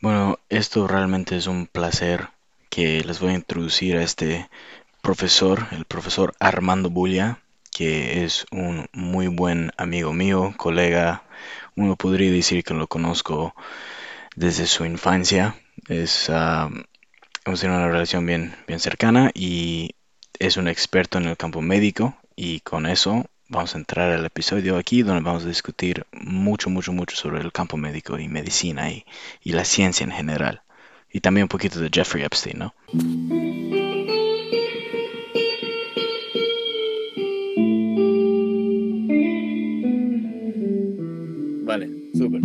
Bueno, esto realmente es un placer que les voy a introducir a este profesor, el profesor Armando Bulla, que es un muy buen amigo mío, colega. Uno podría decir que lo conozco desde su infancia. Es, ah, hemos tenido una relación bien, bien cercana y es un experto en el campo médico y con eso vamos a entrar al episodio aquí donde vamos a discutir mucho, mucho, mucho sobre el campo médico y medicina y, y la ciencia en general. Y también un poquito de Jeffrey Epstein, ¿no? Vale, súper.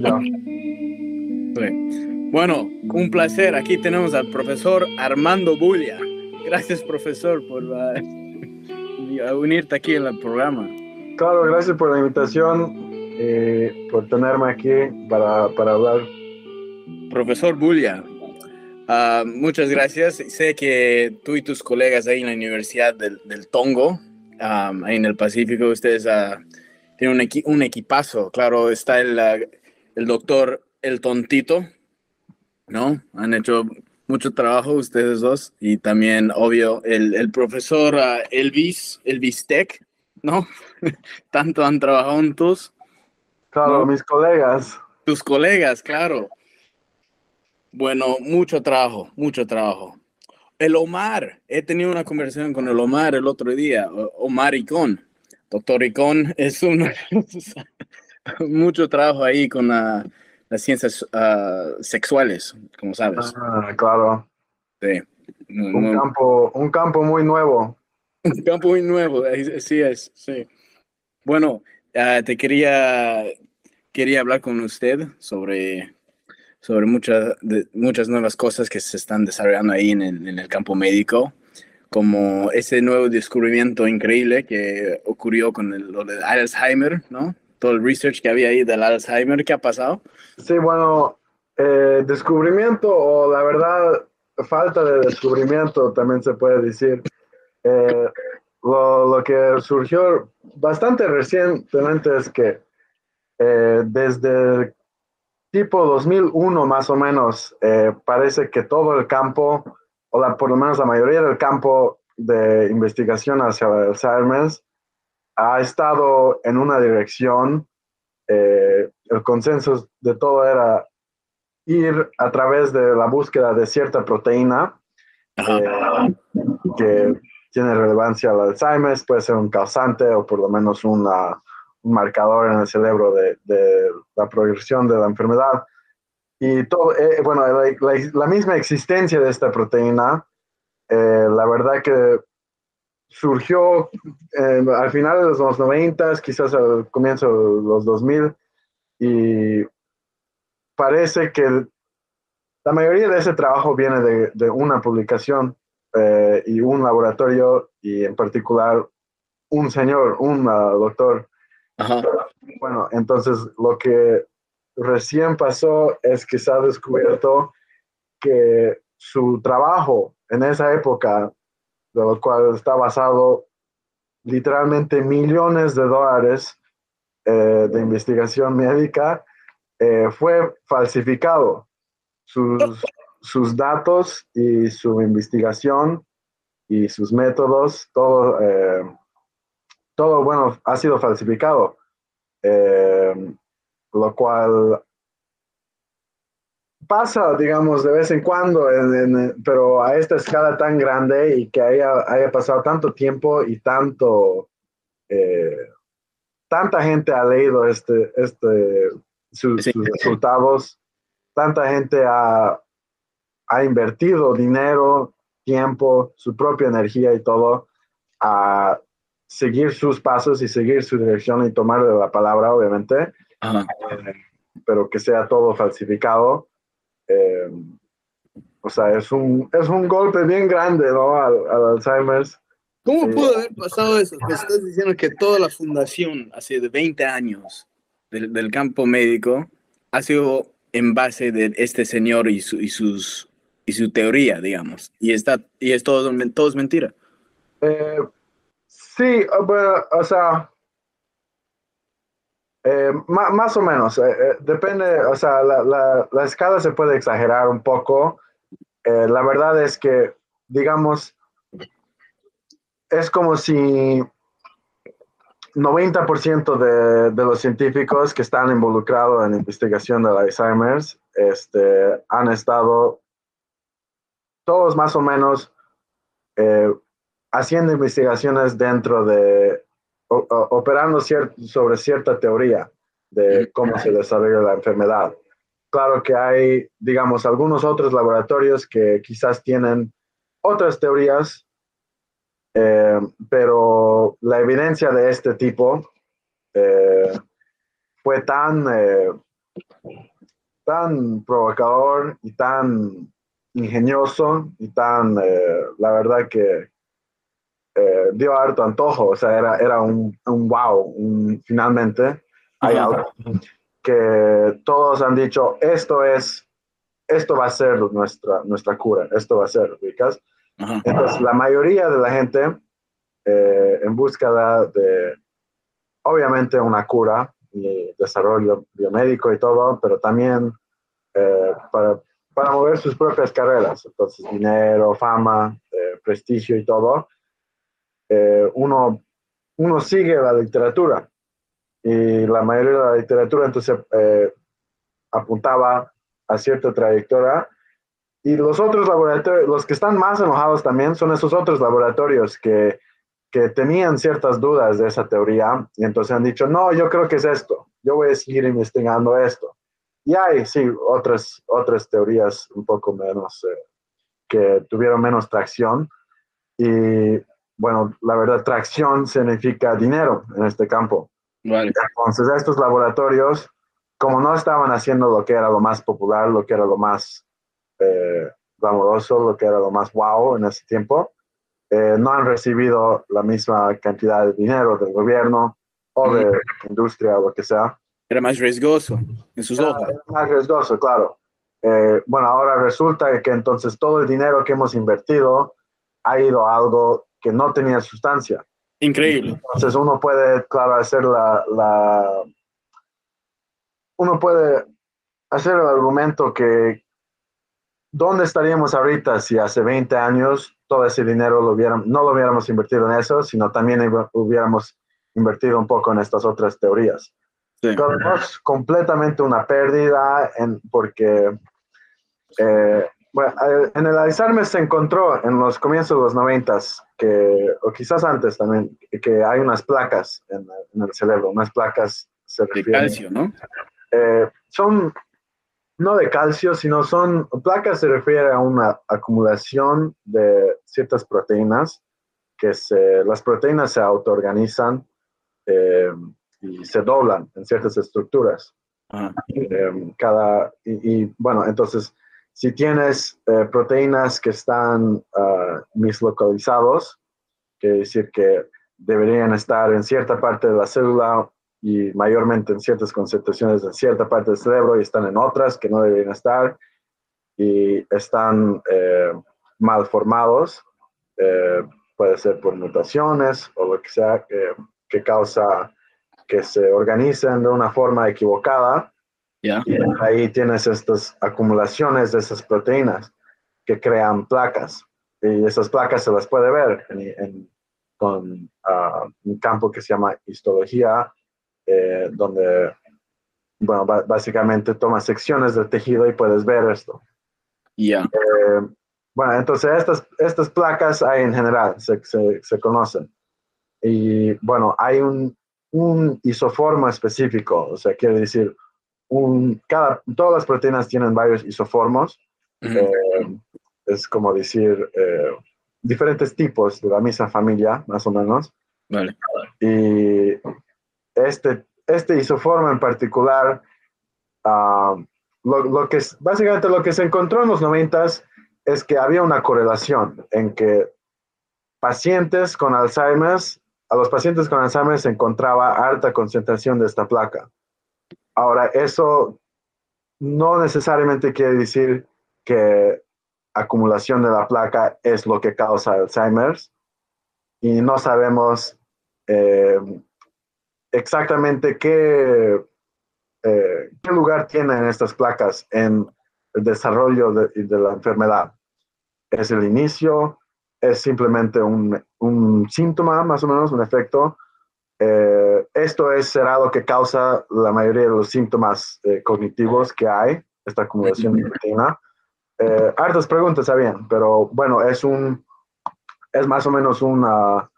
Ya. Bueno, un placer. Aquí tenemos al profesor Armando Bulla. Gracias, profesor, por ah, unirte aquí en el programa. Claro, gracias por la invitación, eh, por tenerme aquí para, para hablar. Profesor Bulla, ah, muchas gracias. Sé que tú y tus colegas ahí en la Universidad del, del Tongo, ah, ahí en el Pacífico, ustedes ah, tienen un, equi- un equipazo. Claro, está el, ah, el doctor El Tontito, ¿no? Han hecho mucho trabajo ustedes dos y también, obvio, el, el profesor ah, Elvis, Elvis Tech, ¿no? Tanto han trabajado juntos. Claro, No. mis colegas. Tus colegas, claro. Bueno, mucho trabajo, mucho trabajo. El Omar, he tenido una conversación con el Omar el otro día, Omar Icón. Doctor Icón es un mucho trabajo ahí con la- las ciencias ah, sexuales, como sabes. Ah, claro, Sí. Un campo, un campo muy nuevo. un campo muy nuevo, ahí- sí es, sí. Bueno, ah, te quería, quería hablar con usted sobre, sobre muchas, de- muchas nuevas cosas que se están desarrollando ahí en el, en el campo médico, como ese nuevo descubrimiento increíble que ocurrió con el, lo de Alzheimer, ¿no? Todo el research que había ahí del Alzheimer, ¿qué ha pasado? Sí, bueno, eh, descubrimiento o la verdad, falta de descubrimiento también se puede decir. Eh, lo, lo que surgió bastante recientemente es que eh, desde tipo 2001 más o menos, eh, parece que todo el campo, o la, por lo menos la mayoría del campo de investigación hacia el Alzheimer ha estado en una dirección. eh, el consenso de todo era ir a través de la búsqueda de cierta proteína eh, que tiene relevancia al Alzheimer, puede ser un causante o por lo menos una- un marcador en el cerebro de, de la progresión de la enfermedad. Y todo, eh, bueno, la, la- la misma existencia de esta proteína, eh, la verdad que surgió eh, al final de los 90, quizás al comienzo de los 2000, y parece que la mayoría de ese trabajo viene de, de una publicación eh, y un laboratorio, y en particular un señor, un ah, doctor. Ajá. Bueno, entonces lo que recién pasó es que se ha descubierto que su trabajo en esa época, de lo cual está basado literalmente millones de dólares eh, de investigación médica, eh, fue falsificado. Sus, sus datos y su investigación y sus métodos, todo, eh, todo bueno, ha sido falsificado. Lo cual pasa, digamos, de vez en cuando, en- en- pero a esta escala tan grande y que haya, haya pasado tanto tiempo y tanto, eh, tanta gente ha leído este, este, su- Sí. sus resultados, tanta gente ha, ha invertido dinero, tiempo, su propia energía y todo a seguir sus pasos y seguir su dirección y tomarle la palabra, obviamente Ajá. pero que sea todo falsificado. Eh, o sea, es un, es un golpe bien grande, ¿no? Al, al Alzheimer's. ¿Cómo Sí. pudo haber pasado eso? Estás diciendo que toda la fundación, hace de 20 años, del, del campo médico, ha sido en base de este señor y su, y sus, y su teoría, digamos. Y, está, y es todo, todo es mentira. Eh, sí, bueno, o sea, Eh, más o menos, eh, eh, depende, o sea, la, la, la, escala se puede exagerar un poco. la verdad es que, digamos, es como si 90% de, de, los científicos que están involucrados en investigación del Alzheimer's este, han estado todos más o menos haciendo investigaciones dentro de operando sobre cierta teoría de cómo se desarrolla la enfermedad. Claro que hay, digamos, algunos otros laboratorios que quizás tienen otras teorías, eh, pero la evidencia de este tipo eh, fue tan, eh, tan provocador y tan ingenioso y tan, la verdad que eh, dio harto antojo, o sea, era, era un, un wow, finalmente hay algo que todos han dicho, esto es, esto va a ser nuestra, nuestra cura, esto va a ser, ubicas. Entonces, la mayoría de la gente eh, en búsqueda de, obviamente, una cura y desarrollo biomédico y todo, pero también eh, para, para mover sus propias carreras, entonces dinero, fama, prestigio y todo, eh, uno, uno sigue la literatura y la mayoría de la literatura entonces eh, apuntaba a cierta trayectoria y los otros laboratorios, los que están más enojados también son esos otros laboratorios que, que tenían ciertas dudas de esa teoría y entonces han dicho, no, yo creo que es esto, yo voy a seguir investigando esto. Y hay, sí, otras, otras teorías un poco menos, eh, que tuvieron menos tracción. Y bueno, la verdad, tracción significa dinero en este campo. Entonces, estos laboratorios, como no estaban haciendo lo que era lo más popular, lo que era lo más eh, glamoroso, lo que era lo más wow en ese tiempo, eh, no han recibido la misma cantidad de dinero del gobierno o de la industria o lo que sea. Era más riesgoso en sus ojos. Más riesgoso, claro. Eh, bueno, ahora resulta que entonces todo el dinero que hemos invertido ha ido a algo que no tenía sustancia. Increíble. Entonces uno puede, claro, hacer la, la uno puede hacer el argumento que ¿dónde estaríamos ahorita si hace 20 años todo ese dinero lo hubiéramos, no lo hubiéramos invertido en eso, sino también hubiéramos invertido un poco en estas otras teorías? Sí. es completamente una pérdida en, porque eh, bueno, eh, en el Alzheimer se encontró en los comienzos de los noventas, que, o quizás antes también, que hay unas placas en, el cerebro, unas placas se de calcio, ¿no? Eh, son no de calcio, sino son placas se refiere a una acumulación de ciertas proteínas que se, las proteínas se autoorganizan eh, y se doblan en ciertas estructuras. cada, y, y, bueno, entonces si tienes eh, proteínas que están uh, mislocalizados, quiere decir que deberían estar en cierta parte de la célula y mayormente en ciertas concentraciones en cierta parte del cerebro y están en otras que no deberían estar y están eh, mal formados, eh, puede ser por mutaciones o lo que sea que, que causa que se organicen de una forma equivocada y ahí tienes estas acumulaciones de esas proteínas que crean placas. Y esas placas se las puede ver con ah, un campo que se llama histología, eh, donde, bueno, básicamente tomas secciones del tejido y puedes ver esto. Ya. Eh, bueno, entonces estas, estas placas hay en general, se, se, conocen. Y bueno, hay un, un isoformo específico, o sea, quiere decir, cada, todas las proteínas tienen varios isoformos. Eh, es como decir eh, diferentes tipos de la misma familia, más o menos. Vale. Y este, este isoformo en particular, ah, lo, lo, que básicamente lo que se encontró en los noventas es que había una correlación en que pacientes con Alzheimer, a los pacientes con Alzheimer se encontraba alta concentración de esta placa. Ahora, eso no necesariamente quiere decir que acumulación de la placa es lo que causa Alzheimer's y no sabemos eh, exactamente qué, eh, qué lugar tienen estas placas en el desarrollo de, la enfermedad. ¿Es el inicio? ¿Es simplemente un, un síntoma, más o menos, un efecto? Eh, esto es será lo que causa la mayoría de los síntomas eh, cognitivos que hay, esta acumulación de proteína. Eh, hartas preguntas, bien, pero bueno, es un, es más o menos una,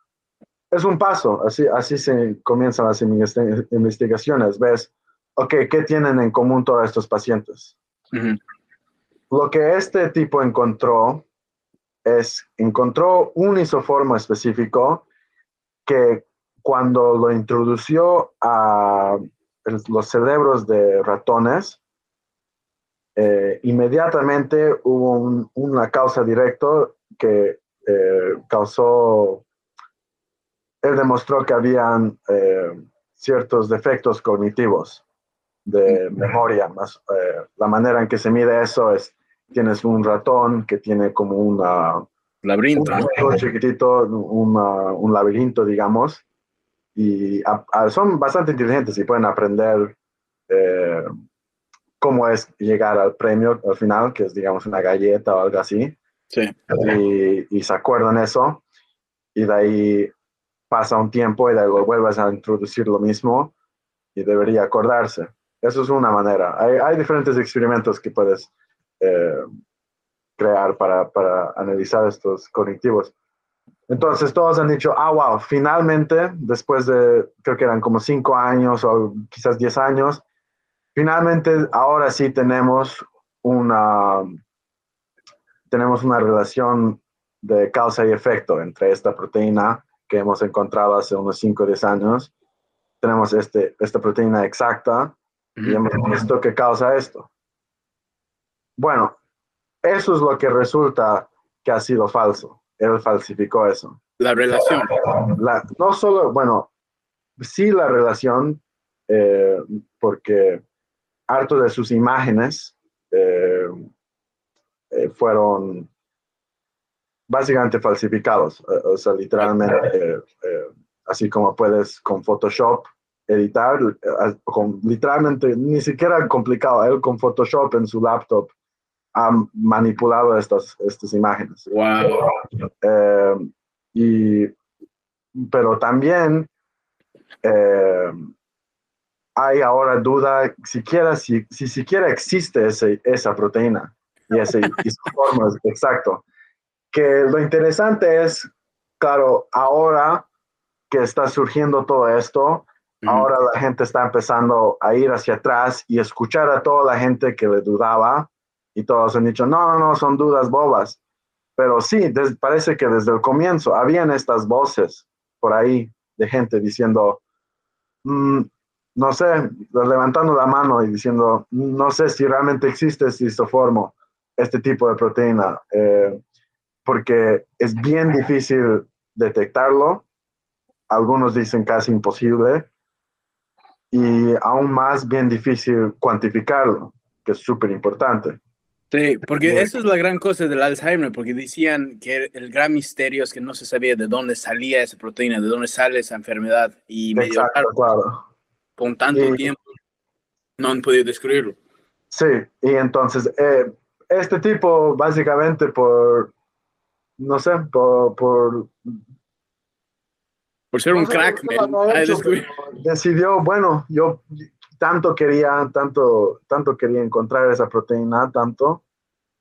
es un paso, así, así se comienzan las investigaciones, ves, ok, ¿qué tienen en común todos estos pacientes? Lo que este tipo encontró es, encontró un isoformo específico que cuando lo introdució a los cerebros de ratones, eh, inmediatamente hubo una causa directa que eh, causó, él demostró que habían eh, ciertos defectos cognitivos de memoria. Más, la manera en que se mide eso es, tienes un ratón que tiene como una... Laberinto. Un chiquitito, un laberinto, digamos, y son bastante inteligentes y pueden aprender cómo es llegar al premio al final, que es, digamos, una galleta o algo así. Sí. Y, se acuerdan eso, y de ahí pasa un tiempo y luego vuelves a introducir lo mismo y debería acordarse. Eso es una manera. Hay, hay diferentes experimentos que puedes eh, crear para, para analizar estos cognitivos. Entonces todos han dicho, ah, wow, finalmente, después de, creo que eran como cinco años o quizás diez años, Finalmente, ahora sí tenemos una, tenemos una relación de causa y efecto entre esta proteína que hemos encontrado hace unos 5 o 10 años. Tenemos este, esta proteína exacta y hemos visto que causa esto. Bueno, eso es lo que resulta que ha sido falso. Él falsificó eso. La relación. no solo, bueno, sí la relación, eh, porque harto de sus imágenes eh, eh, fueron básicamente falsificados. O sea, literalmente, así como puedes con Photoshop editar, con, literalmente, ni siquiera complicado, él con Photoshop en su laptop ha manipulado estas, estas imágenes. Wow. y, pero también hay ahora duda siquiera si, si siquiera existe ese, esa proteína y ese isoformo exacto. Que lo interesante es, claro, ahora que está surgiendo todo esto, ahora la gente está empezando a ir hacia atrás y escuchar a toda la gente que le dudaba y todos han dicho, no, no, son dudas bobas. Pero sí, parece que desde el comienzo habían estas voces por ahí de gente diciendo, mm, no sé, levantando la mano y diciendo, no sé si realmente existe este isoformo, este tipo de proteína, eh, porque es bien difícil detectarlo, algunos dicen casi imposible, y aún más bien difícil cuantificarlo, que es súper importante. Sí, porque eso es la gran cosa del Alzheimer, porque decían que el gran misterio es que no se sabía de dónde salía esa proteína, de dónde sale esa enfermedad. Y medio Exacto, claro con tanto tiempo no han podido descubrirlo. Sí, y entonces eh, este tipo básicamente por, no sé, por... Por, por ser un crack, decidió, bueno, yo tanto quería, tanto, tanto quería encontrar esa proteína, tanto,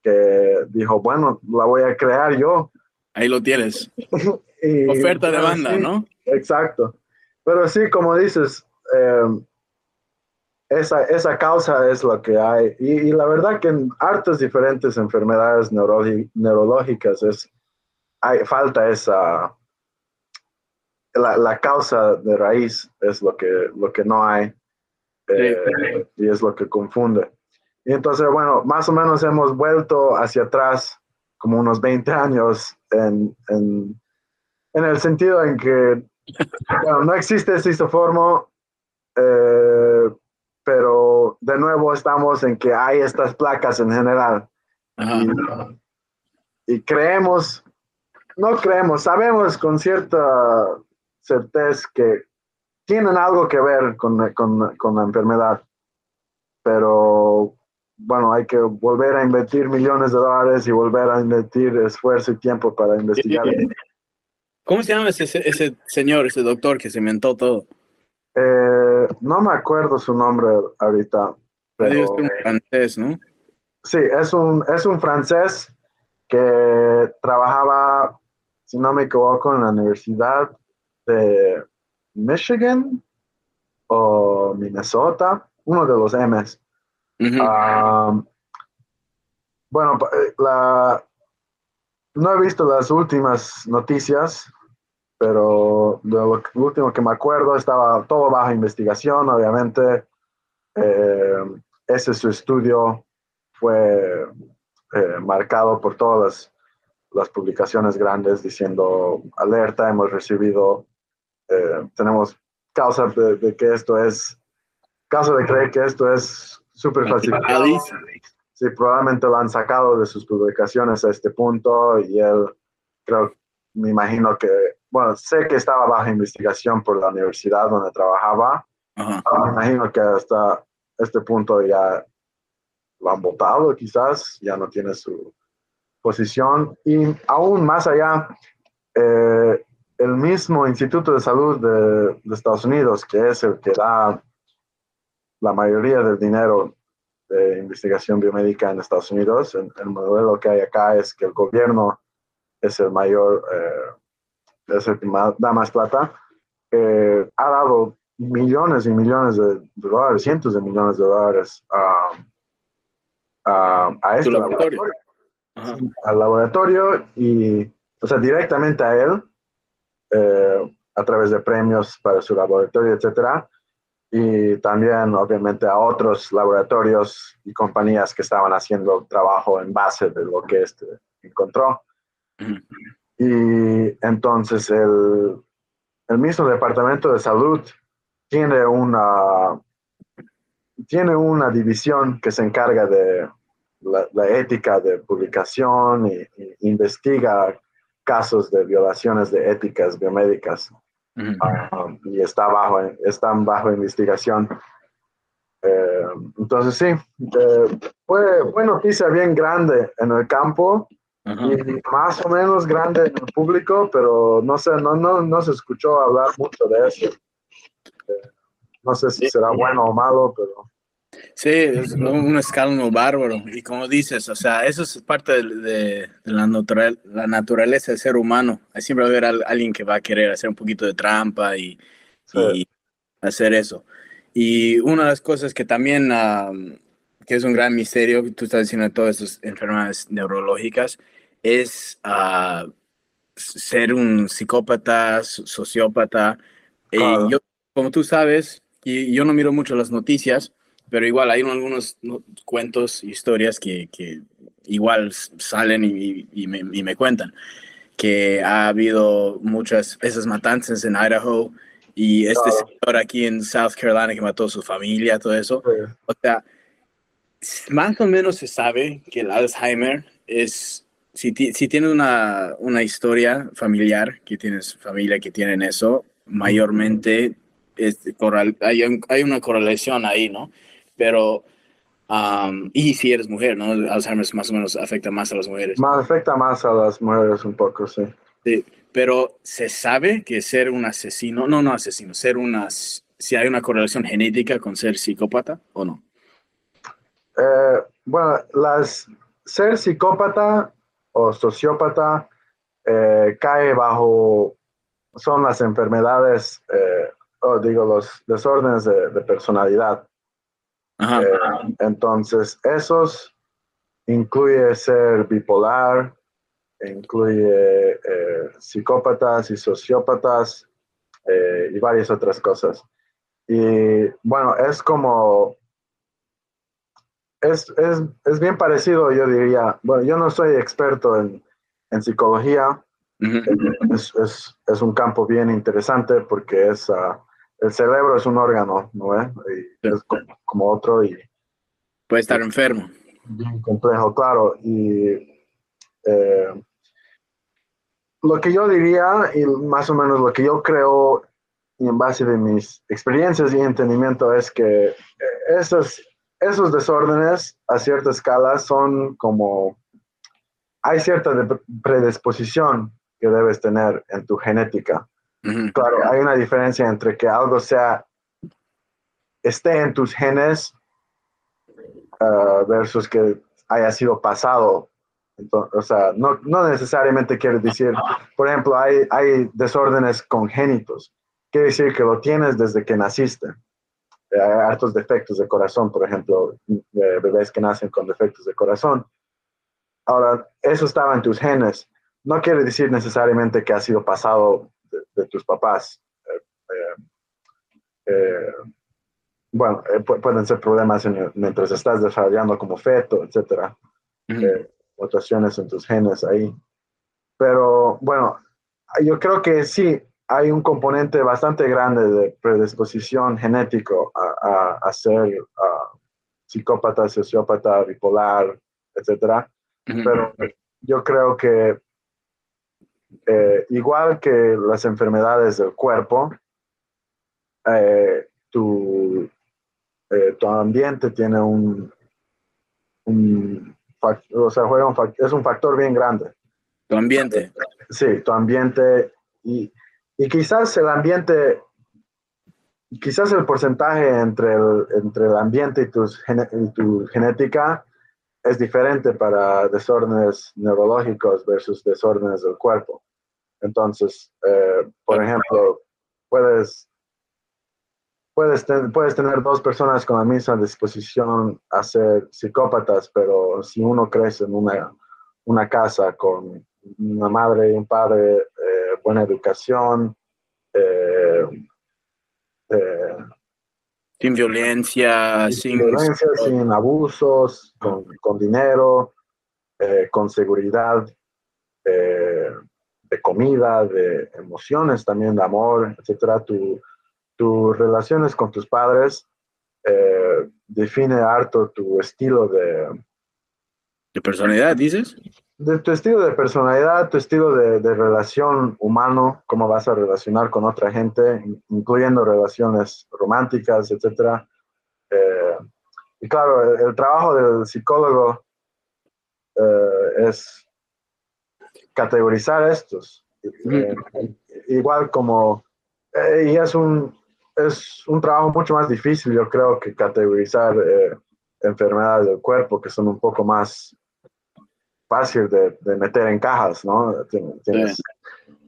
que dijo, bueno, la voy a crear yo. Ahí lo tienes. Oferta de banda, ¿no? Exacto. Pero sí, como dices, eh, esa, esa, causa es lo que hay. Y, la verdad que en hartas diferentes enfermedades neurológicas es, hay, falta esa, la, la, causa de raíz es lo que, lo que no hay eh, y es lo que confunde. Y entonces, bueno, más o menos hemos vuelto hacia atrás como unos 20 años en, en, en el sentido en que no existe ese isoformo, eh, pero de nuevo estamos en que hay estas placas en general. Y, creemos, no creemos, sabemos con cierta certeza que tienen algo que ver con, con, con la enfermedad, pero bueno, hay que volver a invertir millones de dólares y volver a invertir esfuerzo y tiempo para investigar. ¿Cómo se llama ese, ese señor, ese doctor que se inventó todo? Eh, no me acuerdo su nombre ahorita. Pero, es un francés, ¿no? Sí, es un, es un francés que trabajaba, si no me equivoco, en la Universidad de Michigan o Minnesota, uno de los M's. Ah, bueno, eh, la, no he visto las últimas noticias, pero lo, último que me acuerdo estaba todo bajo investigación, obviamente. Eh, ese su estudio fue eh, marcado por todas las, publicaciones grandes diciendo alerta, hemos recibido, tenemos causa de, que esto es, causa de creer que esto es súper fácil. Sí, probablemente lo han sacado de sus publicaciones a este punto y él, creo, me imagino que, bueno, sé que estaba bajo investigación por la universidad donde trabajaba. Me imagino que hasta este punto ya lo han votado, quizás, ya no tiene su posición. Y aún más allá, eh, el mismo Instituto de Salud de, de Estados Unidos, que es el que da la mayoría del dinero de investigación biomédica en Estados Unidos. El, modelo que hay acá es que el gobierno es el mayor, eh, es el que da más plata. Eh, ha dado millones y millones de, dólares, cientos de millones de dólares a, a, este laboratorio. Al laboratorio y, o sea, directamente a él, eh, a través de premios para su laboratorio, etcétera y también obviamente a otros laboratorios y compañías que estaban haciendo trabajo en base de lo que este encontró. Y entonces el, el, mismo Departamento de Salud tiene una, tiene una división que se encarga de la, ética de publicación y, investiga casos de violaciones de éticas biomédicas. Ah, y está bajo, están bajo investigación. Eh, entonces sí, eh, fue, fue, noticia bien grande en el campo y más o menos grande en el público, pero no sé, no, no, no se escuchó hablar mucho de eso. Eh, no sé si será bueno o malo, pero... Sí, es un escándalo bárbaro. Y como dices, o sea, eso es parte de, la, natural, la naturaleza del ser humano. Siempre va a haber alguien que va a querer hacer un poquito de trampa y, hacer eso. Y una de las cosas que también, que es un gran misterio, tú estás diciendo de todas estas enfermedades neurológicas, es ah, ser un psicópata, sociópata. Y yo, como tú sabes, y yo no miro mucho las noticias, pero igual hay algunos cuentos, historias que, que igual salen y, y, me, y, me, cuentan que ha habido muchas esas matanzas en Idaho y este señor aquí en South Carolina que mató a su familia, todo eso. O sea, más o menos se sabe que el Alzheimer es, si, si tienes una, una historia familiar, que tienes familia que tienen eso, mayormente es, hay, hay una correlación ahí, ¿no? Pero, y si eres mujer, ¿no? Alzheimer más o menos afecta más a las mujeres. Más afecta más a las mujeres un poco, sí. Sí, pero se sabe que ser un asesino, no, no asesino, ser una, si hay una correlación genética con ser psicópata o no. Eh, bueno, las, ser psicópata o sociópata eh, cae bajo, son las enfermedades, eh, o digo, los desórdenes de personalidad. Eh, entonces, esos incluye ser bipolar, incluye eh, psicópatas y sociópatas eh, y varias otras cosas. Y bueno, es como, es, es, es, bien parecido, yo diría, bueno, yo no soy experto en, en psicología, es, es, es, un campo bien interesante porque es... Uh, el cerebro es un órgano, ¿no? es como, otro y... Puede estar enfermo. Bien complejo, claro. Y eh, lo que yo diría, y más o menos lo que yo creo y en base de mis experiencias y entendimiento es que eh, esos, esos desórdenes a cierta escala son como, hay cierta predisposición que debes tener en tu genética. Claro, hay una diferencia entre que algo sea, esté en tus genes ah, versus que haya sido pasado. o sea, no, no, necesariamente quiere decir, por ejemplo, hay, hay desórdenes congénitos. Quiere decir que lo tienes desde que naciste. Hay hartos defectos de corazón, por ejemplo, bebés que nacen con defectos de corazón. Ahora, eso estaba en tus genes. No quiere decir necesariamente que ha sido pasado de, tus papás. Eh, eh, eh, bueno, pueden ser problemas mientras estás desarrollando como feto, etcétera. mutaciones en tus genes ahí. Pero bueno, yo creo que sí, hay un componente bastante grande de predisposición genético a, a, ser psicópata, sociópata, bipolar, etcétera. Pero yo creo que eh, igual que las enfermedades del cuerpo, eh, tu, eh, tu, ambiente tiene un, o sea, es un factor bien grande. Tu ambiente. Sí, tu ambiente y, y quizás el ambiente, quizás el porcentaje entre el, entre el ambiente y, tus, y tu genética es diferente para desórdenes neurológicos versus desórdenes del cuerpo. Entonces, eh, por ejemplo, puedes, puedes, puedes tener dos personas con la misma disposición a ser psicópatas, pero si uno crece en una, una casa con una madre y un padre, eh, buena educación, eh, sin violencia, sin, violencia, sin abusos, con, dinero, eh, con seguridad eh, de comida, de emociones también, de amor, etcétera. tus relaciones con tus padres eh, define harto tu estilo de... ¿De personalidad, dices? De tu estilo de personalidad, tu estilo de, relación humano, cómo vas a relacionar con otra gente, incluyendo relaciones románticas, etc. Eh, y claro, el, trabajo del psicólogo eh, es categorizar estos. Eh, igual como, y es un, es un trabajo mucho más difícil, yo creo, que categorizar enfermedades del cuerpo, que son un poco más fácil de, meter en cajas, ¿no? Tienes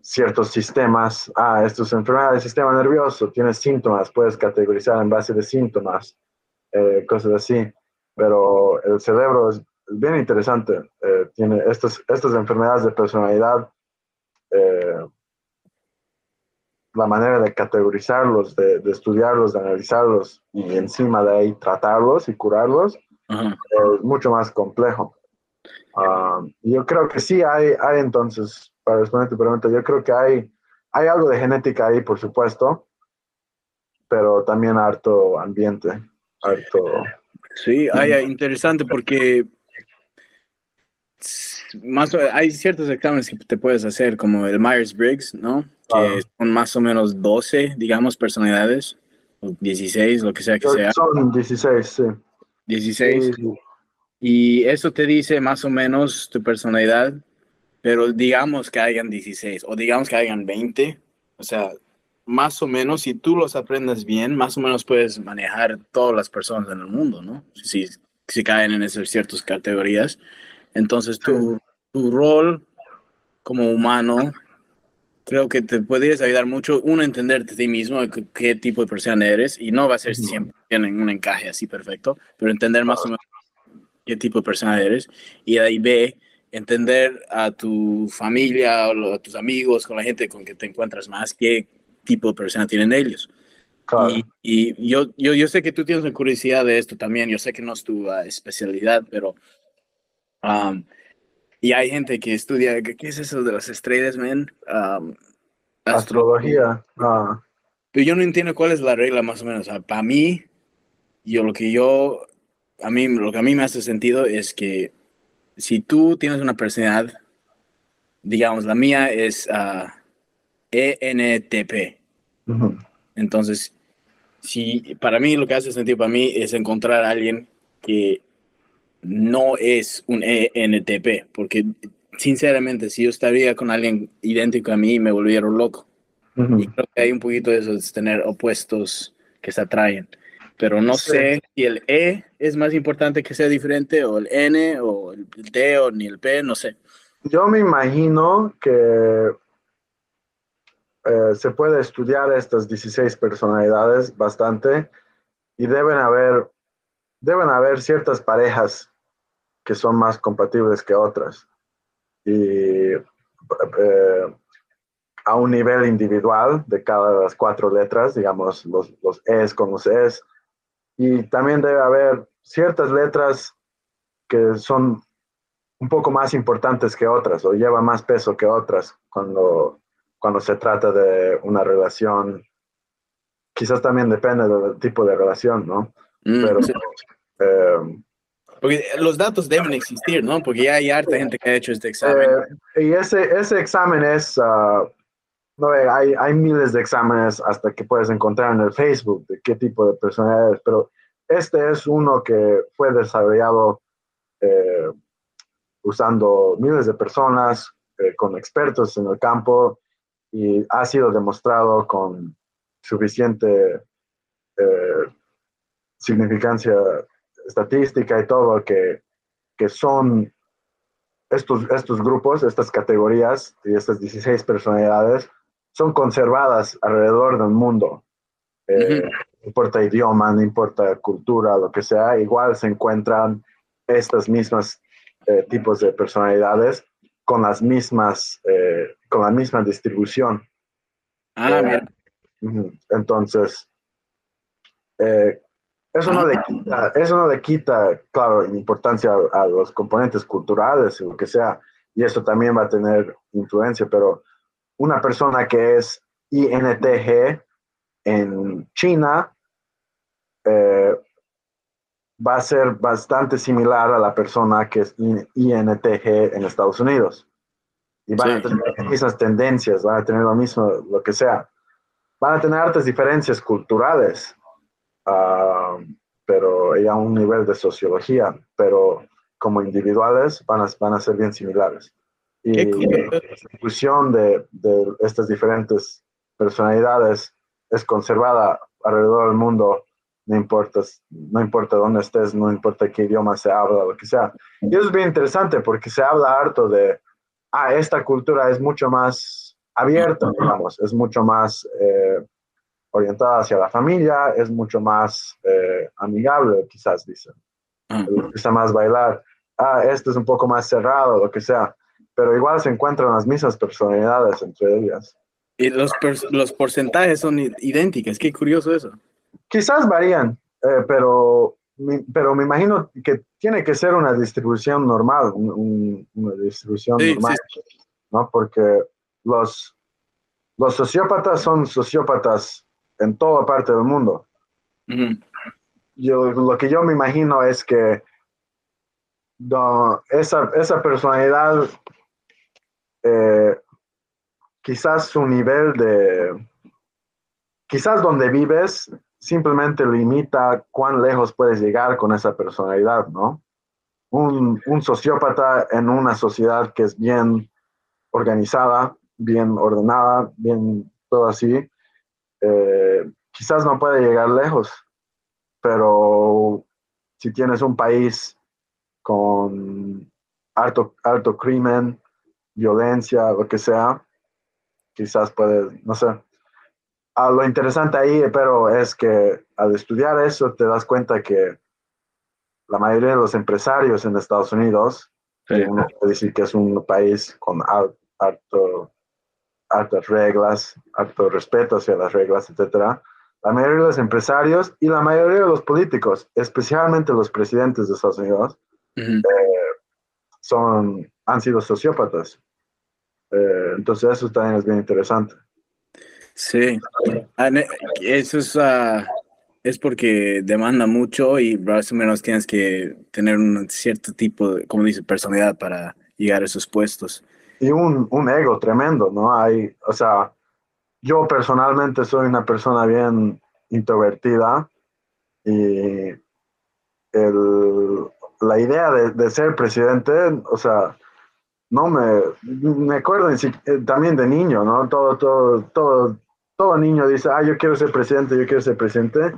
ciertos sistemas, ah, esto es enfermedad del sistema nervioso, tienes síntomas, puedes categorizar en base de síntomas, eh, cosas así, pero el cerebro es bien interesante, eh, tiene estas, estas enfermedades de personalidad, eh, la manera de categorizarlos, de, estudiarlos, de analizarlos y encima de ahí tratarlos y curarlos, es mucho más complejo. Ah, yo creo que sí hay, hay entonces, para responder tu pregunta, yo creo que hay, hay algo de genética ahí, por supuesto, pero también harto ambiente, harto... Sí, hay, interesante porque más, hay ciertos exámenes que te puedes hacer, como el Myers-Briggs, ¿no? Que son más o menos 12, digamos, personalidades, o 16, lo que sea que sea. Son 16, sí. 16. Y eso te dice más o menos tu personalidad, pero digamos que hayan 16 o digamos que hayan 20, o sea, más o menos, si tú los aprendes bien, más o menos puedes manejar todas las personas en el mundo, ¿no? Si, si caen en esas ciertas categorías. Entonces, tu, tu rol como humano, creo que te podrías ayudar mucho, uno, a entenderte a ti mismo, qué, tipo de persona eres, y no va a ser siempre en un encaje así perfecto, pero entender más o menos qué tipo de persona eres y ahí ve entender a tu familia o a tus amigos, con la gente con que te encuentras más, qué tipo de persona tienen ellos. Y, yo, yo, yo, sé que tú tienes una curiosidad de esto también, yo sé que no es tu ah, especialidad, pero... Um, y hay gente que estudia, ¿qué, es eso de las estrellas, man? Um, astrología. Ah. Pero yo no entiendo cuál es la regla más o menos. para mí, yo lo que yo a mí, lo que a mí me hace sentido es que si tú tienes una personalidad, digamos, la mía es uh, ENTP. Entonces, si para mí lo que hace sentido para mí es encontrar a alguien que no es un ENTP, porque sinceramente, si yo estaría con alguien idéntico a mí, me volvieron loco. Y creo que hay un poquito de eso, de tener opuestos que se atraen. Pero no sé si el E es más importante que sea diferente, o el N, o el D, o ni el P, no sé. Yo me imagino que eh, se puede estudiar estas 16 personalidades bastante y deben haber, deben haber ciertas parejas que son más compatibles que otras. Y eh, a un nivel individual de cada las cuatro letras, digamos, los, los es con los es. Y también debe haber ciertas letras que son un poco más importantes que otras o llevan más peso que otras cuando cuando se trata de una relación, quizás también depende del tipo de relación, ¿no? Mm, Pero, eh, porque los datos deben existir, ¿no? Porque ya hay harta gente que ha hecho este examen. Eh, y ese, ese examen es, uh, no, hay, hay miles de exámenes hasta que puedes encontrar en el Facebook de qué tipo de personalidades, pero este es uno que fue desarrollado eh, usando miles de personas, con expertos en el campo, y ha sido demostrado con suficiente eh, significancia estadística y todo que, que son estos, estos grupos, estas categorías y estas 16 personalidades son conservadas alrededor del mundo. Eh, no importa idioma, no importa cultura, lo que sea, igual se encuentran estas mismas eh, tipos de personalidades con las mismas, eh, con la misma distribución. Ah, eh, Entonces, eh, eso, no le quita, eso no le quita, claro, importancia a, los componentes culturales o lo que sea, y eso también va a tener influencia, pero una persona que es INTG en China va a ser bastante similar a la persona que es INTG en Estados Unidos. Y van a tener esas tendencias, van a tener lo mismo, lo que sea. Van a tener hartas diferencias culturales, uh, pero ya a un nivel de sociología, pero como individuales van a, van a ser bien similares. Y la distribución de, de estas diferentes personalidades es conservada alrededor del mundo no importa, no importa dónde estés, no importa qué idioma se habla, lo que sea. Y eso es bien interesante porque se habla harto de, ah, esta cultura es mucho más abierta, digamos, es mucho más eh, orientada hacia la familia, es mucho más eh, amigable, quizás dicen. gusta más bailar. Ah, esto es un poco más cerrado, lo que sea. Pero igual se encuentran las mismas personalidades entre ellas. Y los, los porcentajes son idénticos, qué curioso eso. Quizás varían, eh, pero, pero me imagino que tiene que ser una distribución normal, una distribución normal, ¿no? Porque los, los sociópatas son sociópatas en toda parte del mundo. yo, lo que yo me imagino es que esa, esa, personalidad, eh, quizás su nivel de, quizás donde vives simplemente limita cuán lejos puedes llegar con esa personalidad, ¿no? Un, sociópata en una sociedad que es bien organizada, bien ordenada, bien todo así, eh, quizás no puede llegar lejos, pero si tienes un país con alto, alto crimen, violencia, lo que sea, quizás puede, no sé, lo interesante ahí, pero es que al estudiar eso te das cuenta que la mayoría de los empresarios en Estados Unidos, uno puede decir que es un país con alto, altas reglas, alto respeto hacia las reglas, etcétera. La mayoría de los empresarios y la mayoría de los políticos, especialmente los presidentes de Estados Unidos, eh, son, han sido sociópatas. Eh, entonces eso también es bien interesante. Sí, ah, eso es, ah, es porque demanda mucho y más o menos tienes que tener un cierto tipo de, como dice, personalidad para llegar a esos puestos. Y un, un ego tremendo, ¿no? Hay, o sea, yo personalmente soy una persona bien introvertida y el, la idea de, de, ser presidente, o sea, no me, me acuerdo eh, también de niño, ¿no? Todo, todo, todo, todo niño dice, ah, yo quiero ser presidente, yo quiero ser presidente,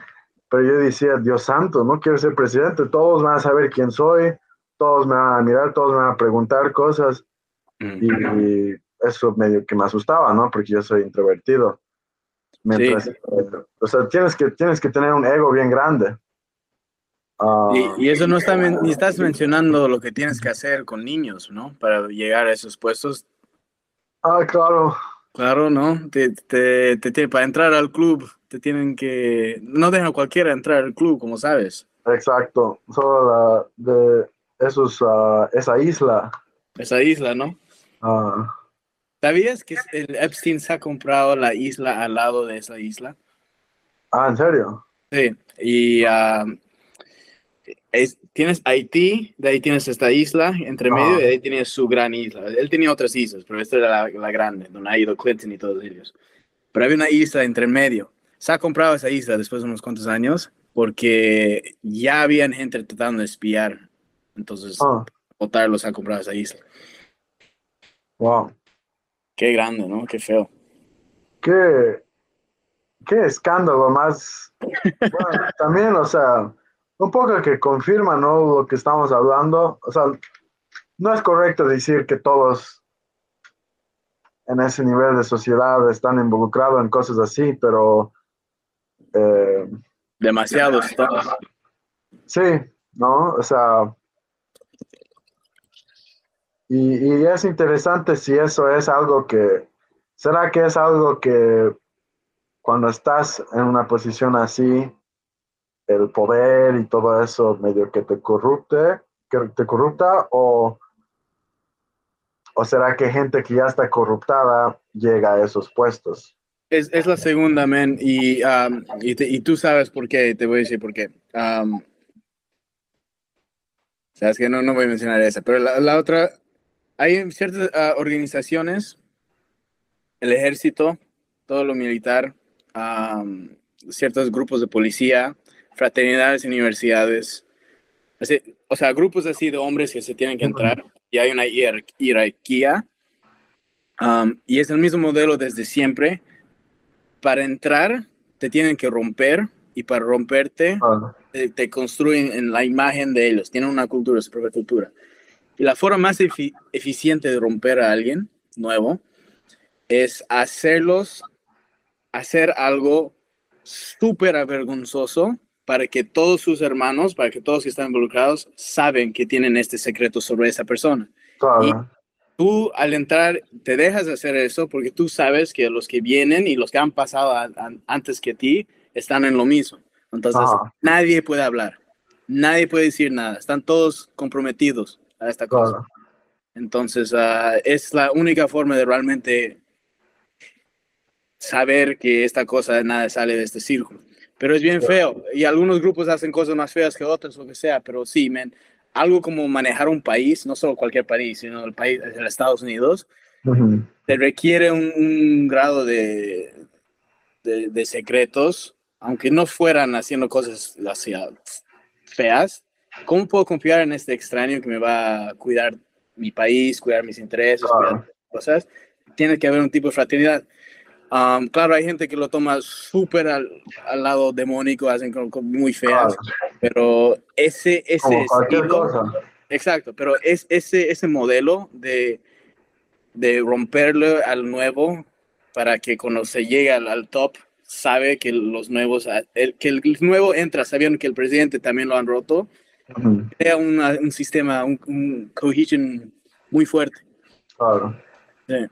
pero yo decía, Dios santo, no quiero ser presidente, todos van a saber quién soy, todos me van a mirar, todos me van a preguntar cosas, y, eso medio que me asustaba, ¿no? Porque yo soy introvertido. Mientras, eh, o sea, tienes que, tienes que tener un ego bien grande. Ah, y, eso no está, ni estás mencionando lo que tienes que hacer con niños, ¿no? Para llegar a esos puestos. Ah, claro. Claro, ¿no? Te, te, te, para entrar al club te tienen que... No dejan a cualquiera entrar al club, como sabes. Exacto. Solo de esos, uh, esa isla. Esa isla, ¿no? Ah. ¿Sabías que el Epstein se ha comprado la isla al lado de esa isla? Ah, ¿en serio? Sí, y tienes Haití, de ahí tienes esta isla entre medio, y de ahí tienes su gran isla. Él tenía otras islas, pero esta era la, grande, donde ha ido Clinton y todos ellos. Pero había una isla entre medio. Se ha comprado esa isla después de unos cuantos años porque ya habían gente tratando de espiar. Entonces, oh. Se ha comprado esa isla. Wow. Qué grande, ¿no? Qué feo. Qué, qué escándalo más. bueno, también, o sea, un poco que confirma, ¿no? Lo que estamos hablando. O sea, no es correcto decir que todos en ese nivel de sociedad están involucrados en cosas así, pero... Eh, Demasiados. Sí, ¿no? O sea... Y, y es interesante si eso es algo que... ¿Será que es algo que cuando estás en una posición así, el poder y todo eso medio que te corrupte, que te corrupta o, o será que gente que ya está corruptada llega a esos puestos? Es, es la segunda, men, y, um, y, tú sabes por qué, te voy a decir por qué. Um, sabes que no, no voy a mencionar esa, pero la, la otra, hay ciertas uh, organizaciones, el ejército, todo lo militar, um, ciertos grupos de policía, fraternidades universidades, o sea, grupos así de hombres que se tienen que entrar y hay una jerarquía. Um, y es el mismo modelo desde siempre. Para entrar, te tienen que romper y para romperte, te, construyen en la imagen de ellos. Tienen una cultura, su propia cultura. Y la forma más eficiente de romper a alguien nuevo es hacerlos hacer algo súper avergonzoso para que todos sus hermanos, para que todos que están involucrados, saben que tienen este secreto sobre esa persona. Y tú al entrar te dejas de hacer eso porque tú sabes que los que vienen y los que han pasado antes que ti están en lo mismo. Entonces nadie puede hablar, nadie puede decir nada, están todos comprometidos a esta cosa. Entonces ah, es la única forma de realmente saber que esta cosa nada sale de este círculo pero es bien feo. Y algunos grupos hacen cosas más feas que otros, lo que sea, pero sí, man, algo como manejar un país, no solo cualquier país, sino el país, de Estados Unidos, te requiere un, grado de, de, secretos, aunque no fueran haciendo cosas feas. ¿Cómo puedo confiar en este extraño que me va a cuidar mi país, cuidar mis intereses, cuidar cosas? Tiene que haber un tipo de fraternidad claro, hay gente que lo toma súper al, al, lado demónico, hacen como, muy feas, pero ese, ese estilo, exacto, pero es ese, ese modelo de, de romperlo al nuevo para que cuando se llega al, top sabe que los nuevos, el, que el nuevo entra sabiendo que el presidente también lo han roto, crea un sistema, un, un cohesion muy fuerte. Claro. Sí.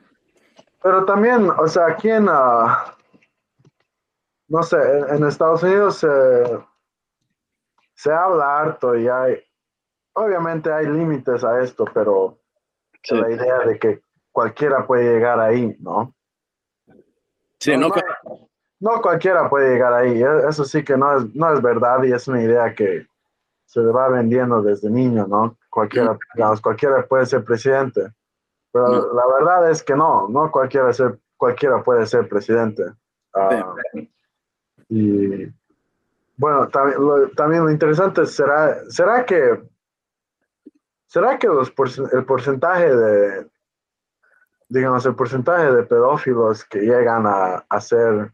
Pero también, o sea, aquí en, uh, no sé, en, Estados Unidos se habla harto y hay, obviamente hay límites a esto, pero la idea de que cualquiera puede llegar ahí, ¿no? Sí, no, no, cualquiera puede llegar ahí, e, eso sí que no es, no es verdad y es una idea que se le va vendiendo desde niño, ¿no? Cualquiera, digamos, cualquiera puede ser presidente. Pero la verdad es que no, no cualquiera ser, cualquiera puede ser presidente. Ah, y bueno, también lo, también lo interesante será, será que, será que los el porcentaje de, digamos, el porcentaje de pedófilos que llegan a, ser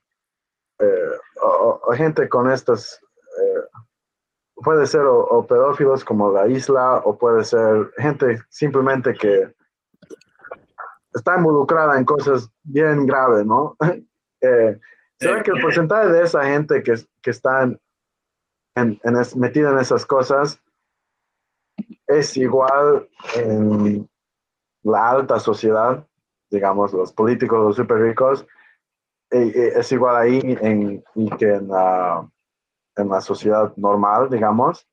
eh, o, gente con estas, eh, puede ser o, pedófilos como la isla, o puede ser gente simplemente que está involucrada en cosas bien graves, ¿no? eh, ¿Será que el porcentaje de esa gente que, que está en, en, metida en esas cosas es igual en la alta sociedad? digamos, los políticos, los súper ricos, es igual ahí en, que en la, en la sociedad normal, digamos?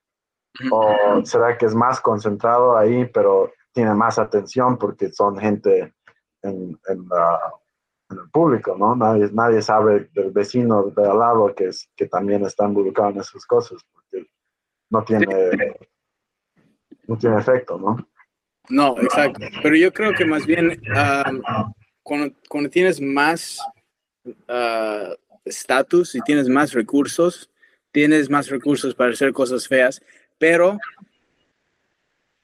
¿O será que es más concentrado ahí, pero tiene más atención porque son gente en, en, el público, ¿no? Nadie, nadie sabe del vecino de al lado que, es, que también está involucrado en esas cosas, porque no tiene, no tiene efecto, ¿no? No, exacto. Pero yo creo que más bien cuando, cuando, tienes más ah, estatus y tienes más recursos, tienes más recursos para hacer cosas feas, pero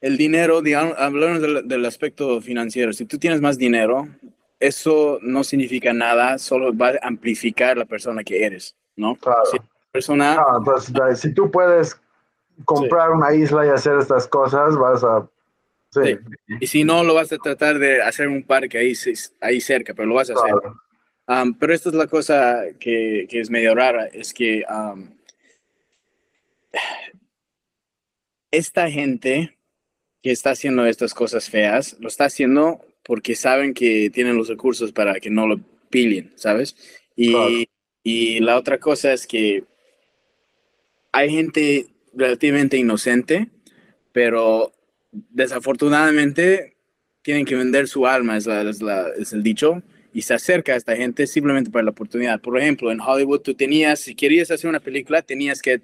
el dinero, digamos, hablamos del, aspecto financiero, si tú tienes más dinero, eso no significa nada, solo va a amplificar la persona que eres, ¿no? Claro. Si, persona, pues, si tú puedes comprar una isla y hacer estas cosas, vas a y si no, lo vas a tratar de hacer un parque ahí, ahí cerca, pero lo vas a hacer. pero esta es la cosa que, que, es medio rara, es que esta gente que está haciendo estas cosas feas, lo está haciendo porque saben que tienen los recursos para que no lo pillen, ¿sabes? Y, y la otra cosa es que hay gente relativamente inocente, pero desafortunadamente tienen que vender su alma, es, es, el dicho, y se acerca a esta gente simplemente para la oportunidad. Por ejemplo, en Hollywood tú tenías, si querías hacer una película, tenías que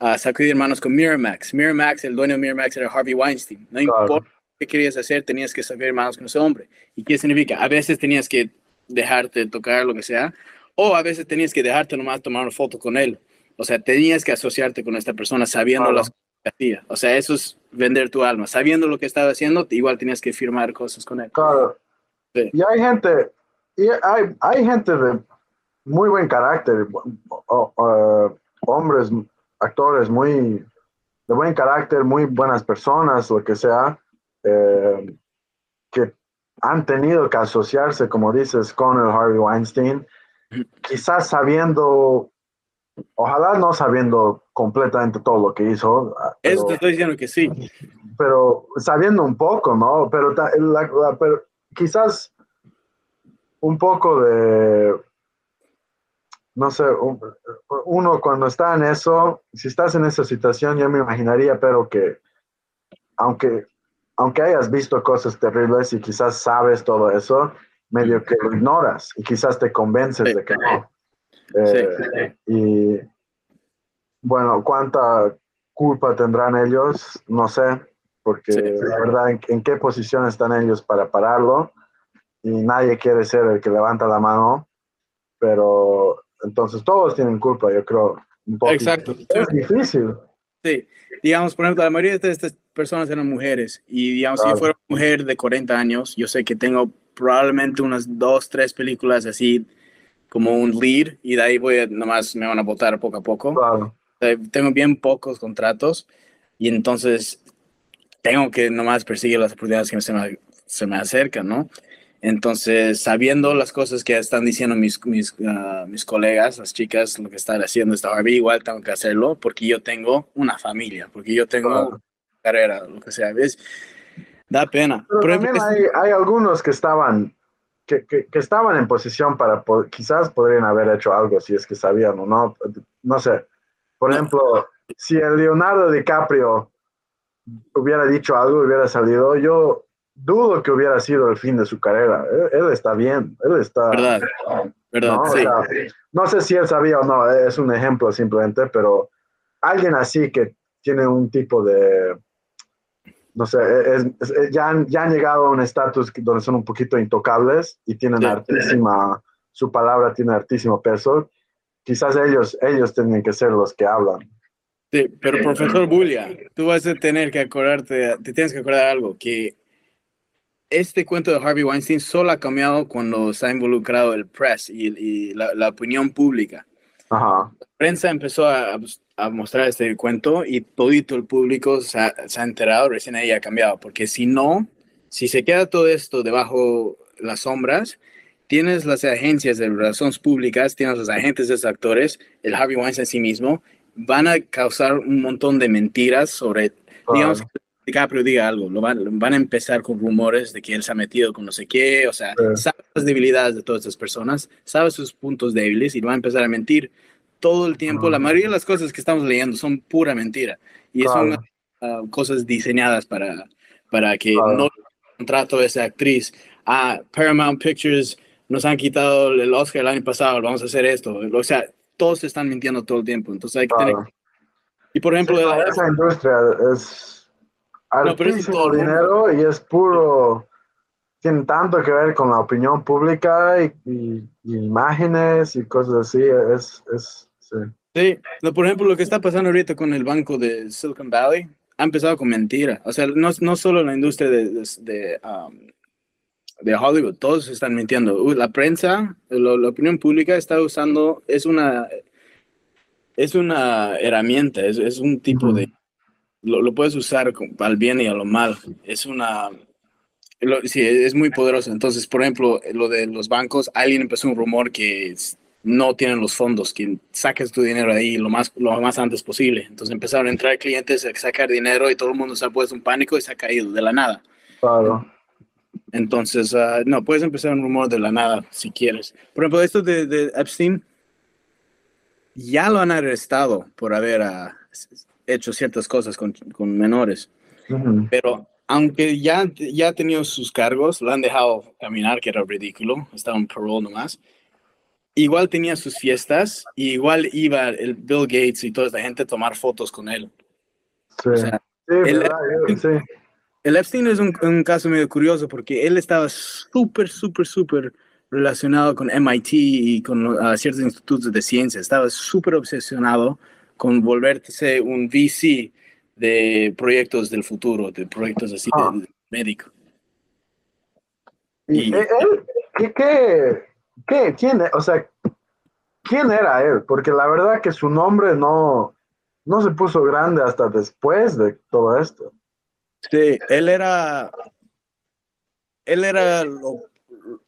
uh, sacudir manos con Miramax. Miramax, el dueño de Miramax era Harvey Weinstein. No importa qué querías hacer, tenías que sacudir manos con ese hombre. ¿Y qué significa? A veces tenías que dejarte tocar lo que sea, o a veces tenías que dejarte nomás tomar una foto con él. O sea, tenías que asociarte con esta persona sabiendo las cosas o sea, eso es vender tu alma. Sabiendo lo que estaba haciendo, igual tenías que firmar cosas con él. Claro. Y hay gente, y hay, hay gente de muy buen carácter, hombres, actores muy de buen carácter, muy buenas personas, lo que sea, eh, que han tenido que asociarse, como dices, con el Harvey Weinstein, quizás sabiendo Ojalá no sabiendo completamente todo lo que hizo. Ah, Eso te estoy diciendo que sí. Pero sabiendo un poco, ¿no? Pero, quizás un poco de, no sé, uno cuando está en eso, si estás en esa situación, yo me imaginaría, pero que aunque, aunque hayas visto cosas terribles y quizás sabes todo eso, medio que lo ignoras y quizás te convences de que no. Eh, y bueno, cuánta culpa tendrán ellos, no sé, porque la verdad, ¿en, qué posición están ellos para pararlo? Y nadie quiere ser el que levanta la mano, pero entonces todos tienen culpa, yo creo. Exacto. Es difícil. Sí, digamos, por ejemplo, la mayoría de estas personas eran mujeres y digamos, si yo fuera mujer de 40 años, yo sé que tengo probablemente unas dos, tres películas así como un lead y de ahí voy a, nomás me van a votar poco a poco. tengo bien pocos contratos y entonces tengo que nomás perseguir las oportunidades que se me, se me acercan, ¿no? Entonces, sabiendo las cosas que están diciendo mis, mis, ah, mis colegas, las chicas, lo que están haciendo esta Barbie, igual tengo que hacerlo porque yo tengo una familia, porque yo tengo carrera, lo que sea. ¿ves? Da pena. Pero también hay, hay, algunos que estaban que, que, estaban en posición para, quizás podrían haber hecho algo si es que sabían o no, no sé. Por ejemplo, si el Leonardo DiCaprio hubiera dicho algo, hubiera salido, yo dudo que hubiera sido el fin de su carrera. Él, está bien, él está... Verdad, verdad, ¿no? Sí. no sé si él sabía o no, es un ejemplo simplemente, pero alguien así que tiene un tipo de no sé, es- es- ya, han, ya han llegado a un estatus donde son un poquito intocables y tienen Sí. su palabra tiene hartísimo peso. Quizás ellos, ellos tienen que ser los que hablan. Sí, pero profesor Bulia, tú vas a tener que acordarte, te tienes que acordar algo, que este cuento de Harvey Weinstein solo ha cambiado cuando se ha involucrado el press y, y la, la opinión pública. Ajá, La prensa empezó a, a mostrar este cuento y todito el público se ha, se ha enterado, recién ahí ha cambiado, porque si no, si se queda todo esto debajo las sombras, tienes las agencias de relaciones públicas, tienes los agentes de esos actores, el Harvey Weinstein en sí mismo, van a causar un montón de mentiras sobre, digamos, DiCaprio diga algo, lo van, van a empezar con rumores de que él se ha metido con no sé qué, o sea, Sí. sabe las debilidades de todas estas personas, sabe sus puntos débiles y va a empezar a mentir todo el tiempo. La Ah. mayoría de las cosas que estamos leyendo son pura mentira y son Claro. ah, cosas diseñadas para, para que Claro. no contrato a esa actriz. Ah, Paramount Pictures nos han quitado el Oscar el año pasado, vamos a hacer esto. O sea, todos se están mintiendo todo el tiempo. Entonces hay que tener... claro. Y por ejemplo, Sí, la- esa industria es altísimo mundo. dinero y es puro, tiene tanto que ver con la opinión pública y, y- y imágenes y cosas así, es, es, sí. Sí, no, por ejemplo, lo que está pasando ahorita con el banco de Silicon Valley ha empezado con mentira. O sea, no, no solo la industria de, de, de, um, de Hollywood, todos están mintiendo. Uh, La prensa, lo- la opinión pública está usando, es una, es una herramienta, es, es un tipo de, lo, lo puedes usar al bien y a lo mal. Es una, lo- sí, es muy poderoso. Entonces, por ejemplo, lo de los bancos, alguien empezó un rumor que no tienen los fondos, que saques tu dinero ahí lo más, lo más antes posible. Entonces empezaron a entrar clientes a sacar dinero y todo el mundo se ha puesto en pánico y se ha caído de la nada. Claro. Entonces, ah, no, puedes empezar un rumor de la nada si quieres. Por ejemplo, esto de, de Epstein, ya lo han arrestado por haber ah, hecho ciertas cosas con, con menores. Ujú. Pero aunque ya, ya ha tenido sus cargos, lo han dejado caminar, que era ridículo, estaba en parole nomás. Igual tenía sus fiestas, y igual iba el Bill Gates y toda esta gente a tomar fotos con él. Sí, O sea, sí, el- verdad, yo- sí. el Epstein es un, un caso medio curioso porque él estaba súper, súper, súper relacionado con MIT y con ah, ciertos institutos de ciencia. Estaba súper obsesionado con volverse un VC de proyectos del futuro, de proyectos así Ah. de, de médico. Y Y- él, ¿qué, qué, qué- quién, e- o sea, quién era él? Porque la verdad que su nombre no, no se puso grande hasta después de todo esto. Sí, él era. Él era lo,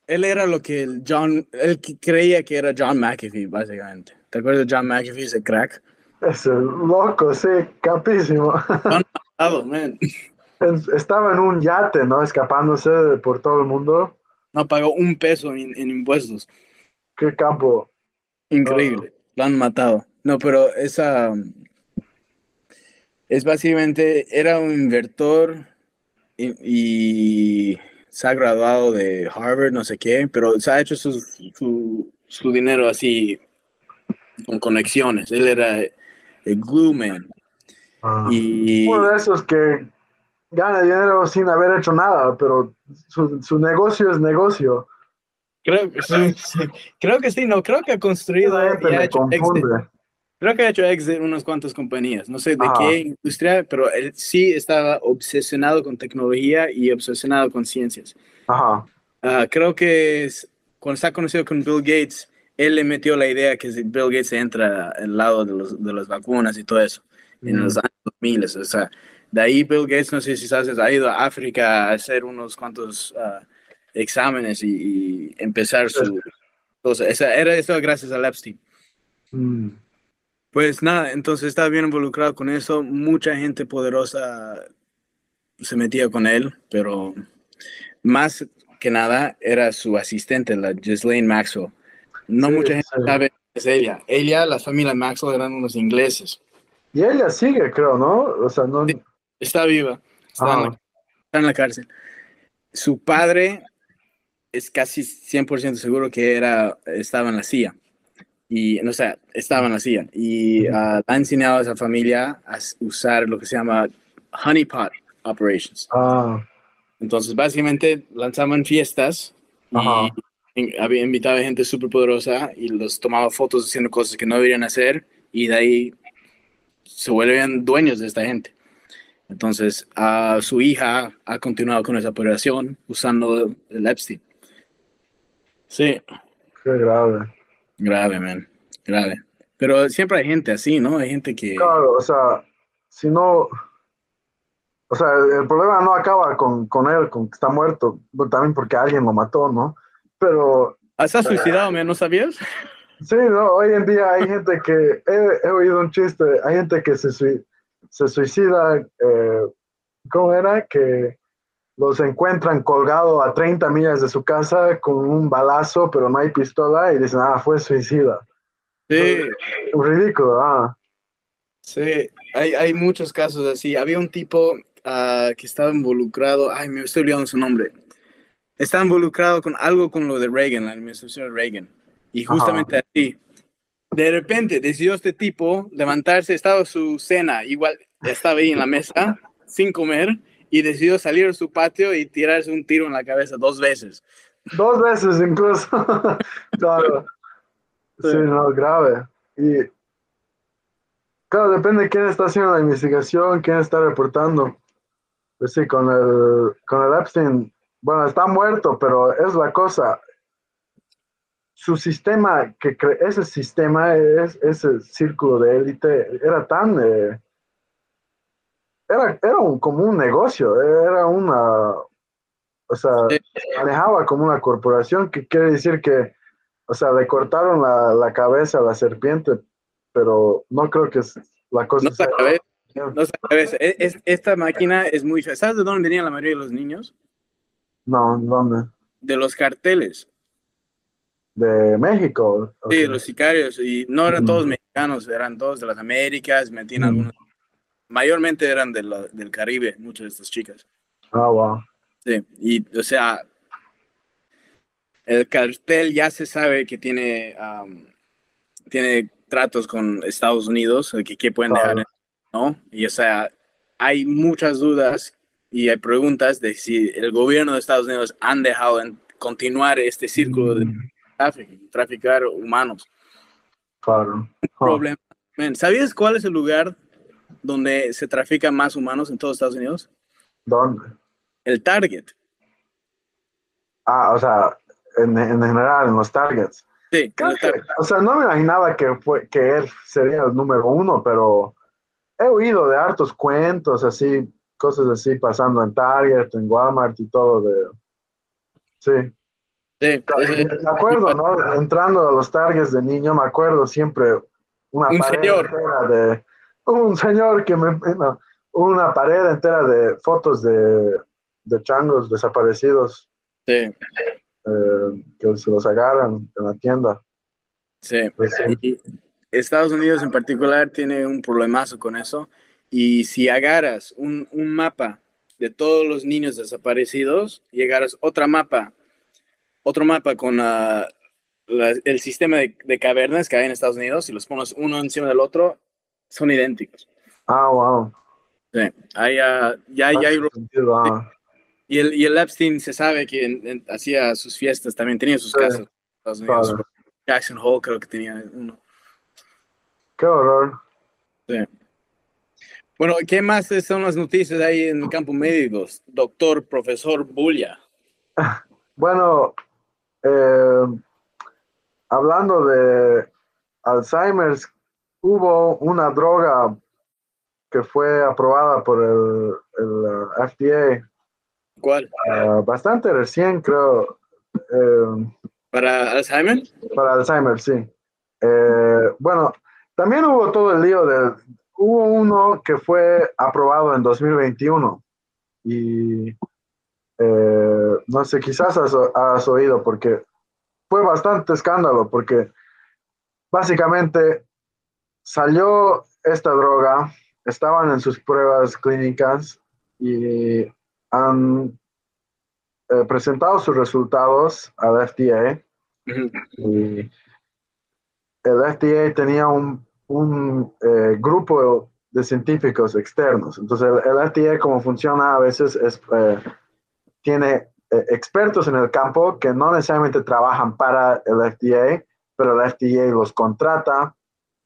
él era lo que John. Él creía que era John McAfee, básicamente. ¿Te acuerdas de John McAfee, ese crack? Ese loco, sí, capísimo. Oh, man. Estaba en un yate, ¿no? Escapándose por todo el mundo. No pagó un peso en, en impuestos. Qué campo. Increíble. Lo han matado. No, pero esa. Es básicamente. Era un inversor y, y se ha graduado de Harvard, no sé qué, pero se ha hecho su, su, su dinero así con conexiones. Él era el glue man. Ah. Y Uno de esos que gana dinero sin haber hecho nada, pero su, su negocio es negocio. creo, que sí, sí. creo que sí, no, creo que ha construido y ha hecho exit. Creo que ha hecho exit en unas cuantas compañías, no sé de qué industria, pero él sí estaba obsesionado con tecnología y obsesionado con ciencias. Ajá. Ah, creo que es- cuando está conocido con Bill Gates, él le metió la idea que si Bill Gates entra al lado de, los, de las vacunas y todo eso, en Mm. los años 2000. O sea, de ahí Bill Gates, no sé si sabes, ha ido a África a hacer unos cuantos ah, exámenes y, y empezar su... cosa. Esa, era eso gracias a Epstein. Mm. Pues nada, entonces estaba bien involucrado con eso. Mucha gente poderosa se metía con él, pero más que nada era su asistente, la Ghislaine Maxwell. No Sí, mucha gente sí. sabe que es ella. Ella, la familia Maxwell eran unos ingleses. Y ella sigue, creo, ¿no? O sea, no. Está viva, está, en la, Ajá. está en la cárcel. Su padre es casi 100% seguro que era, estaba en la CIA. Y, no sé, estaba en la CIA. Y Ujú. ah, ha enseñado a esa familia a usar lo que se llama honeypot Operations. Ah, Entonces, básicamente lanzaban fiestas y había invitado a gente súper poderosa y los tomaba fotos haciendo cosas que no deberían hacer y de ahí se vuelven dueños de esta gente. Entonces, a su hija ha continuado con esa operación usando el Epstein. Sí, qué grave. grave, man, grave. Pero siempre hay gente así, ¿no? Hay gente que... Claro, o sea, si no, o sea, el, el problema no acaba con, con él, con que está muerto, también porque alguien lo mató, ¿no? Pero Ah, ¿Estás suicidado, man? ¿No sabías? sí, ¿no? Hoy en día hay gente que, he, he oído un chiste, hay gente que se, se suicida, eh, ¿cómo era? Que los encuentran colgado a 30 millas de su casa con un balazo, pero no hay pistola y dicen, ah, fue suicida. Sí, Ridículo, ah. Sí, hay, hay muchos casos así. Había un tipo ah, que estaba involucrado, ay, me estoy olvidando su nombre. Estaba involucrado con algo con lo de Reagan, la administración de Reagan. Y Ajá. justamente así, de repente decidió este tipo levantarse, estaba su cena, igual estaba ahí en la mesa, sin comer, y decidió salir a su patio y tirarse un tiro en la cabeza dos veces. Dos veces incluso. claro. Sí, Sí. no, grave. Y claro, depende de quién está haciendo la investigación, quién está reportando. Pues sí, con el, con el Epstein, bueno, está muerto, pero es la cosa. Su sistema, que ese sistema, es, ese círculo de élite, era tan. eh, era era un, como un negocio, era una. O sea, Sí. manejaba como una corporación, que quiere decir que, o sea, le cortaron la, la cabeza a la serpiente, pero no creo que es- la cosa No sea- sabes, no sabes. E- es- esta máquina es muy. ¿Sabes de dónde venían la mayoría de los niños? No, ¿dónde? De los carteles. De México. Sí, ok. los sicarios, y no eran todos mexicanos, eran todos de las Américas, metían Ujú. algunos, mayormente eran de la- del Caribe, muchas de estas chicas. Ah, wow. Sí, y o sea, el cartel ya se sabe que tiene, am, tiene tratos con Estados Unidos, que, que pueden dejar, ¿no? Y o sea, hay muchas dudas y hay preguntas de si el gobierno de Estados Unidos han dejado en continuar este círculo de Mm, tráfico, traficar humanos. Claro. Problema. Man, ¿sabías cuál es el lugar donde se trafican más humanos en todos Estados Unidos? ¿Dónde? El Target. Ah, o sea, en, en general, en los targets. Sí, que- Target. o sea, no me imaginaba que, fue, que él sería el número uno, pero he oído de hartos cuentos, así, cosas así pasando en Target, en Walmart y todo de... Sí. Sí, Me acuerdo, ¿no? Entrando a los Targets de niño, me acuerdo siempre una Un pared señor. entera de... Un señor que me... no, una pared entera de fotos de, de changos desaparecidos sí, eh, que se los agarran en la tienda. sí. Pues sí. Y Estados Unidos en particular tiene un problemazo con eso. Y si agarras un, un mapa de todos los niños desaparecidos agarras otra mapa, otro mapa con ah, la- el sistema de, de cavernas que hay en Estados Unidos y los pones uno encima del otro, son idénticos. Ah, wow. Sí, hay, ya, ya hay ah. Y el, y el Epstein se sabe que en- en- hacía sus fiestas, también tenía sus Sí, casas. en Estados Unidos. Jackson Hole creo que tenía uno. Qué horror. Bueno, ¿qué más son las noticias ahí en el campo médico? Doctor, profesor Bulla. Bueno, eh, hablando de Alzheimer's, hubo una droga que fue aprobada por el, el, uh, FDA ¿Cuál? uh, bastante recién, creo, eh, ¿Para Alzheimer? para Alzheimer, sí. Eh, bueno, también hubo todo el lío de, hubo uno que fue aprobado en 2021 y eh, no sé, quizás has, has oído porque fue bastante escándalo porque básicamente salió esta droga, estaban en sus pruebas clínicas y han eh, presentado sus resultados al FDA y el FDA tenía un, un, eh, grupo de científicos externos. Entonces, el, FDA, como funciona a veces, es, eh, tiene eh, expertos en el campo que no necesariamente trabajan para el FDA, pero el FDA los contrata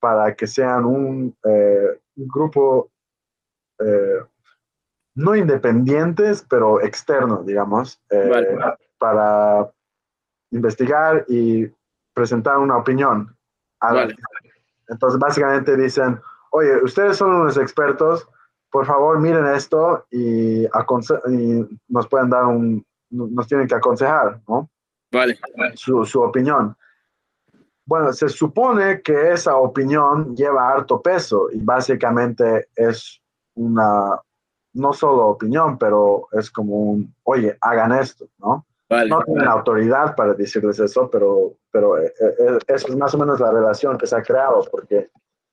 para que sean un, eh, grupo no independientes, pero externos, digamos, para investigar y presentar una opinión. Entonces, básicamente dicen, oye, ustedes son unos expertos, por favor miren esto y, nos pueden dar un, nos tienen que aconsejar, ¿no? Vale. Su, su opinión. Bueno, se supone que esa opinión lleva harto peso y básicamente es una, no solo opinión, pero es como un, oye, hagan esto, ¿no? Vale, no tienen autoridad para decirles eso, pero, pero eh, eh, eso es más o menos la relación que se ha creado, porque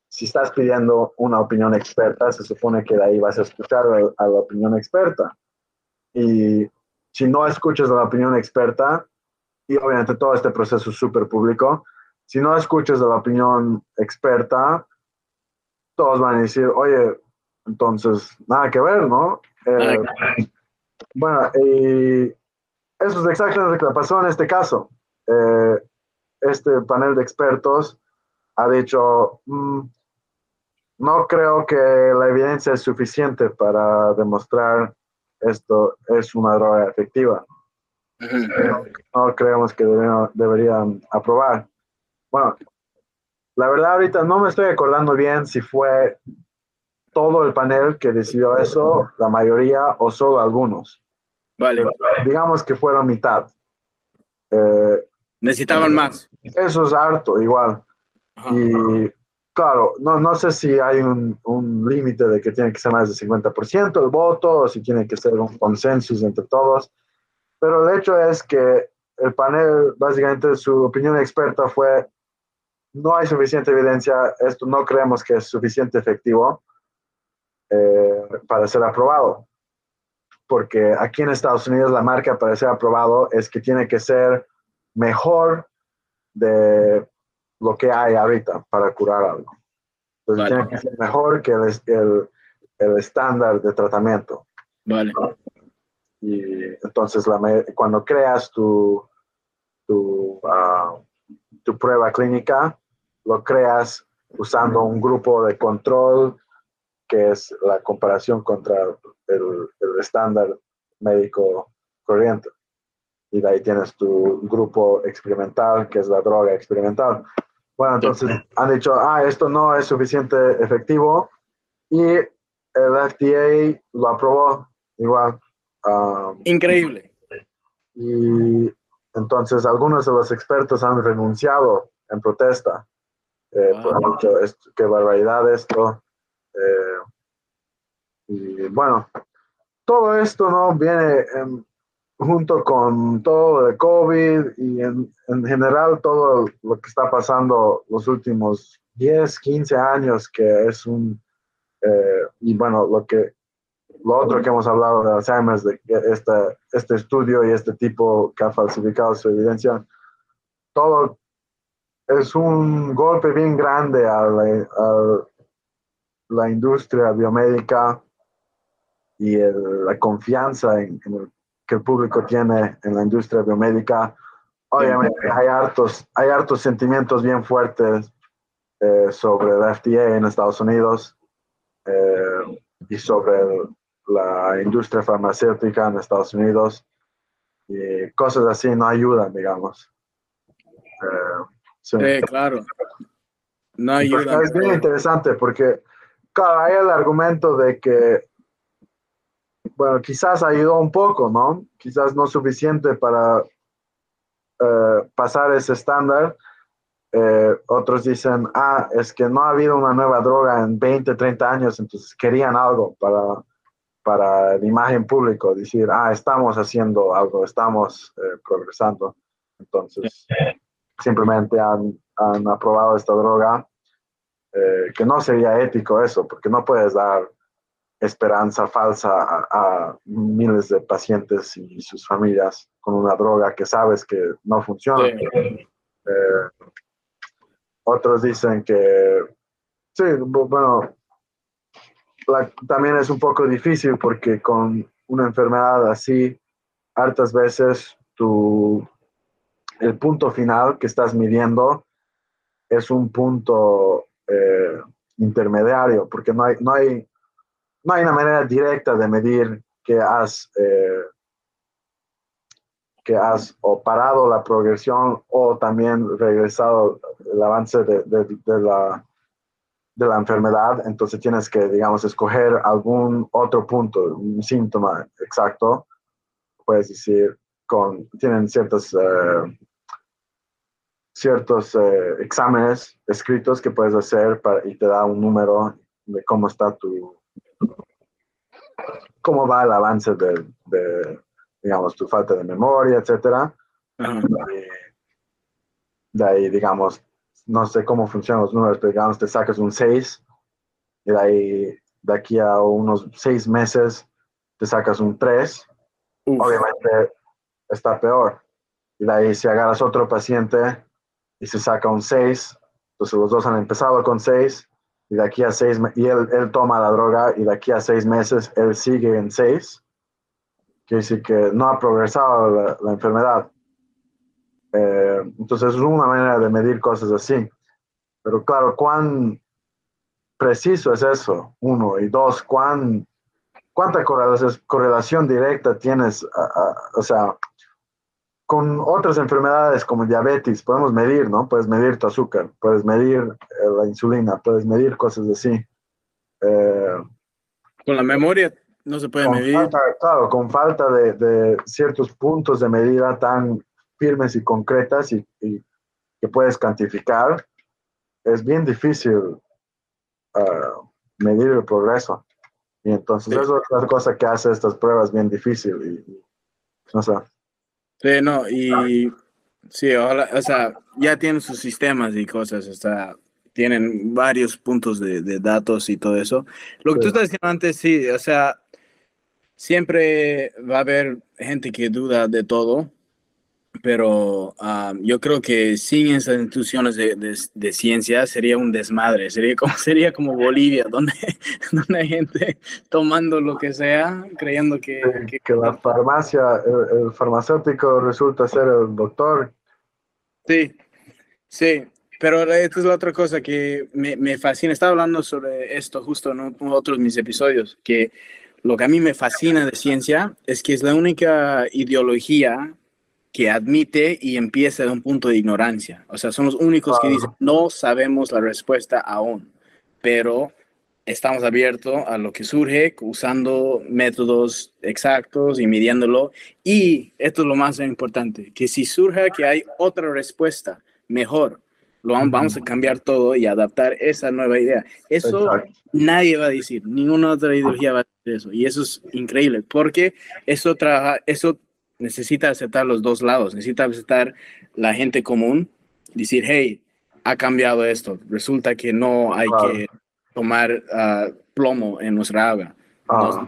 si estás pidiendo una opinión experta, se supone que de ahí vas a escuchar a, la opinión experta. Y si no escuchas a la opinión experta, y obviamente todo este proceso es súper público, si no escuchas a la opinión experta, todos van a decir, oye, entonces, nada que ver, ¿no? Eh, bueno, y eso es exactamente lo que pasó en este caso. Eh, este panel de expertos ha dicho, mm, no creo que la evidencia es suficiente para demostrar esto es una droga efectiva. No creemos que deberían, aprobar. Bueno, la verdad ahorita no me estoy acordando bien si fue todo el panel que decidió eso, la mayoría o solo algunos. Vale. Digamos que fueron mitad. Eh, Necesitaban más. Eso es harto, igual. Y claro, no, no sé si hay un, un límite de que tiene que ser más del 50% el voto o si tiene que ser un consenso entre todos, pero el hecho es que el panel, básicamente su opinión experta fue, no hay suficiente evidencia, esto no creemos que es suficiente efectivo eh, para ser aprobado, porque aquí en Estados Unidos la marca para ser aprobado es que tiene que ser mejor de lo que hay ahorita para curar algo. Entonces tiene que ser mejor que el, el, estándar de tratamiento. Vale. Y entonces la, cuando creas tu, tu, ah, tu prueba clínica, lo creas usando un grupo de control que es la comparación contra el, el estándar médico corriente. Y de ahí tienes tu grupo experimental, que es la droga experimental. Bueno, entonces han dicho, ah, esto no es suficiente efectivo y el FDA lo aprobó igual. Um, Increíble. Y entonces algunos de los expertos han renunciado en protesta. Eh, han dicho, qué barbaridad esto. Eh, y bueno, todo esto no viene en, junto con todo de COVID y en, en, general todo lo que está pasando los últimos 10, 15 años, que es un, eh, y bueno, lo que, lo otro que hemos hablado de Alzheimer, de este, este estudio y este tipo que ha falsificado su evidencia, todo es un golpe bien grande a la, a la industria biomédica y la confianza en, en el que el público tiene en la industria biomédica. Obviamente hay hartos, hay hartos sentimientos bien fuertes eh, sobre la FDA en Estados Unidos eh, y sobre la industria farmacéutica en Estados Unidos y cosas así no ayudan, digamos. Eh, sí. claro. No ayudan. Es bien interesante porque, claro, hay el argumento de que bueno, quizás ayudó un poco, ¿no? Quizás no suficiente para eh, pasar ese estándar. Eh, otros dicen, ah, es que no ha habido una nueva droga en 20, 30 años, entonces querían algo para, para la imagen pública, decir, ah, estamos haciendo algo, estamos eh, progresando. Entonces, simplemente han, han aprobado esta droga, que no sería ético eso, porque no puedes dar esperanza falsa a, miles de pacientes y sus familias con una droga que sabes que no funciona. Eh, otros dicen que, sí, bueno, también es un poco difícil porque con una enfermedad así, hartas veces tu, el punto final que estás midiendo es un punto eh, intermediario, porque no hay, no, hay, no hay una manera directa de medir que has, eh, que has o parado la progresión o también regresado el avance de, de, la, de la enfermedad. Entonces tienes que, digamos, escoger algún otro punto, un síntoma exacto. Puedes decir, con, tienen ciertas... Eh, ciertos eh, exámenes escritos que puedes hacer para, y te da un número de cómo está tu, cómo va el avance de, digamos, tu falta de memoria, etcétera. De ahí, digamos, no sé cómo funcionan los números, pero digamos, te sacas un 6 y de ahí, de aquí a unos 6 meses, te sacas un 3. Obviamente está peor. Y de ahí, si agarras otro paciente y se saca un 6. Entonces los dos han empezado con 6 y de aquí a 6, y él, él, toma la droga y de aquí a 6 meses él sigue en 6. Quiere decir que no ha progresado la, enfermedad. Eh, entonces es una manera de medir cosas así. Pero claro, ¿cuán preciso es eso? Uno. Y dos, ¿cuán, ¿cuánta correlación, correlación directa tienes? o sea, con otras enfermedades como diabetes podemos medir, ¿no? Puedes medir tu azúcar, puedes medir eh, la insulina, puedes medir cosas así. Eh, con la memoria no se puede medir. claro, con falta de, ciertos puntos de medida tan firmes y concretas y, que puedes cuantificar, es bien difícil ah, medir el progreso. Y entonces es otra cosa que hace estas pruebas bien difícil. Y, no sé. Sí, no, y sí, ojalá, o sea, ya tienen sus sistemas y cosas, o sea, tienen varios puntos de, datos y todo eso. Lo que tú estás diciendo antes, sí, o sea, siempre va a haber gente que duda de todo, pero ah, yo creo que sin esas instituciones de, de, ciencia sería un desmadre, sería como, sería como Bolivia, donde, donde hay gente tomando lo que sea, creyendo que... que, la farmacia, el, farmacéutico resulta ser el doctor. Sí, sí, pero esta es la otra cosa que me, me fascina. Estaba hablando sobre esto justo en otros de mis episodios, que lo que a mí me fascina de ciencia es que es la única ideología que admite y empieza de un punto de ignorancia. O sea, son los únicos que dicen, no sabemos la respuesta aún, pero estamos abiertos a lo que surge usando métodos exactos y midiéndolo. Y esto es lo más importante, que si surge que hay otra respuesta mejor, lo vamos a cambiar todo y adaptar esa nueva idea. Eso nadie va a decir, ninguna otra ideología va a decir eso. Y eso es increíble, porque eso trabaja, eso necesita aceptar los dos lados, necesita aceptar la gente común, decir, hey, ha cambiado esto, resulta que no hay que tomar ah, plomo en nuestra agua. Ah.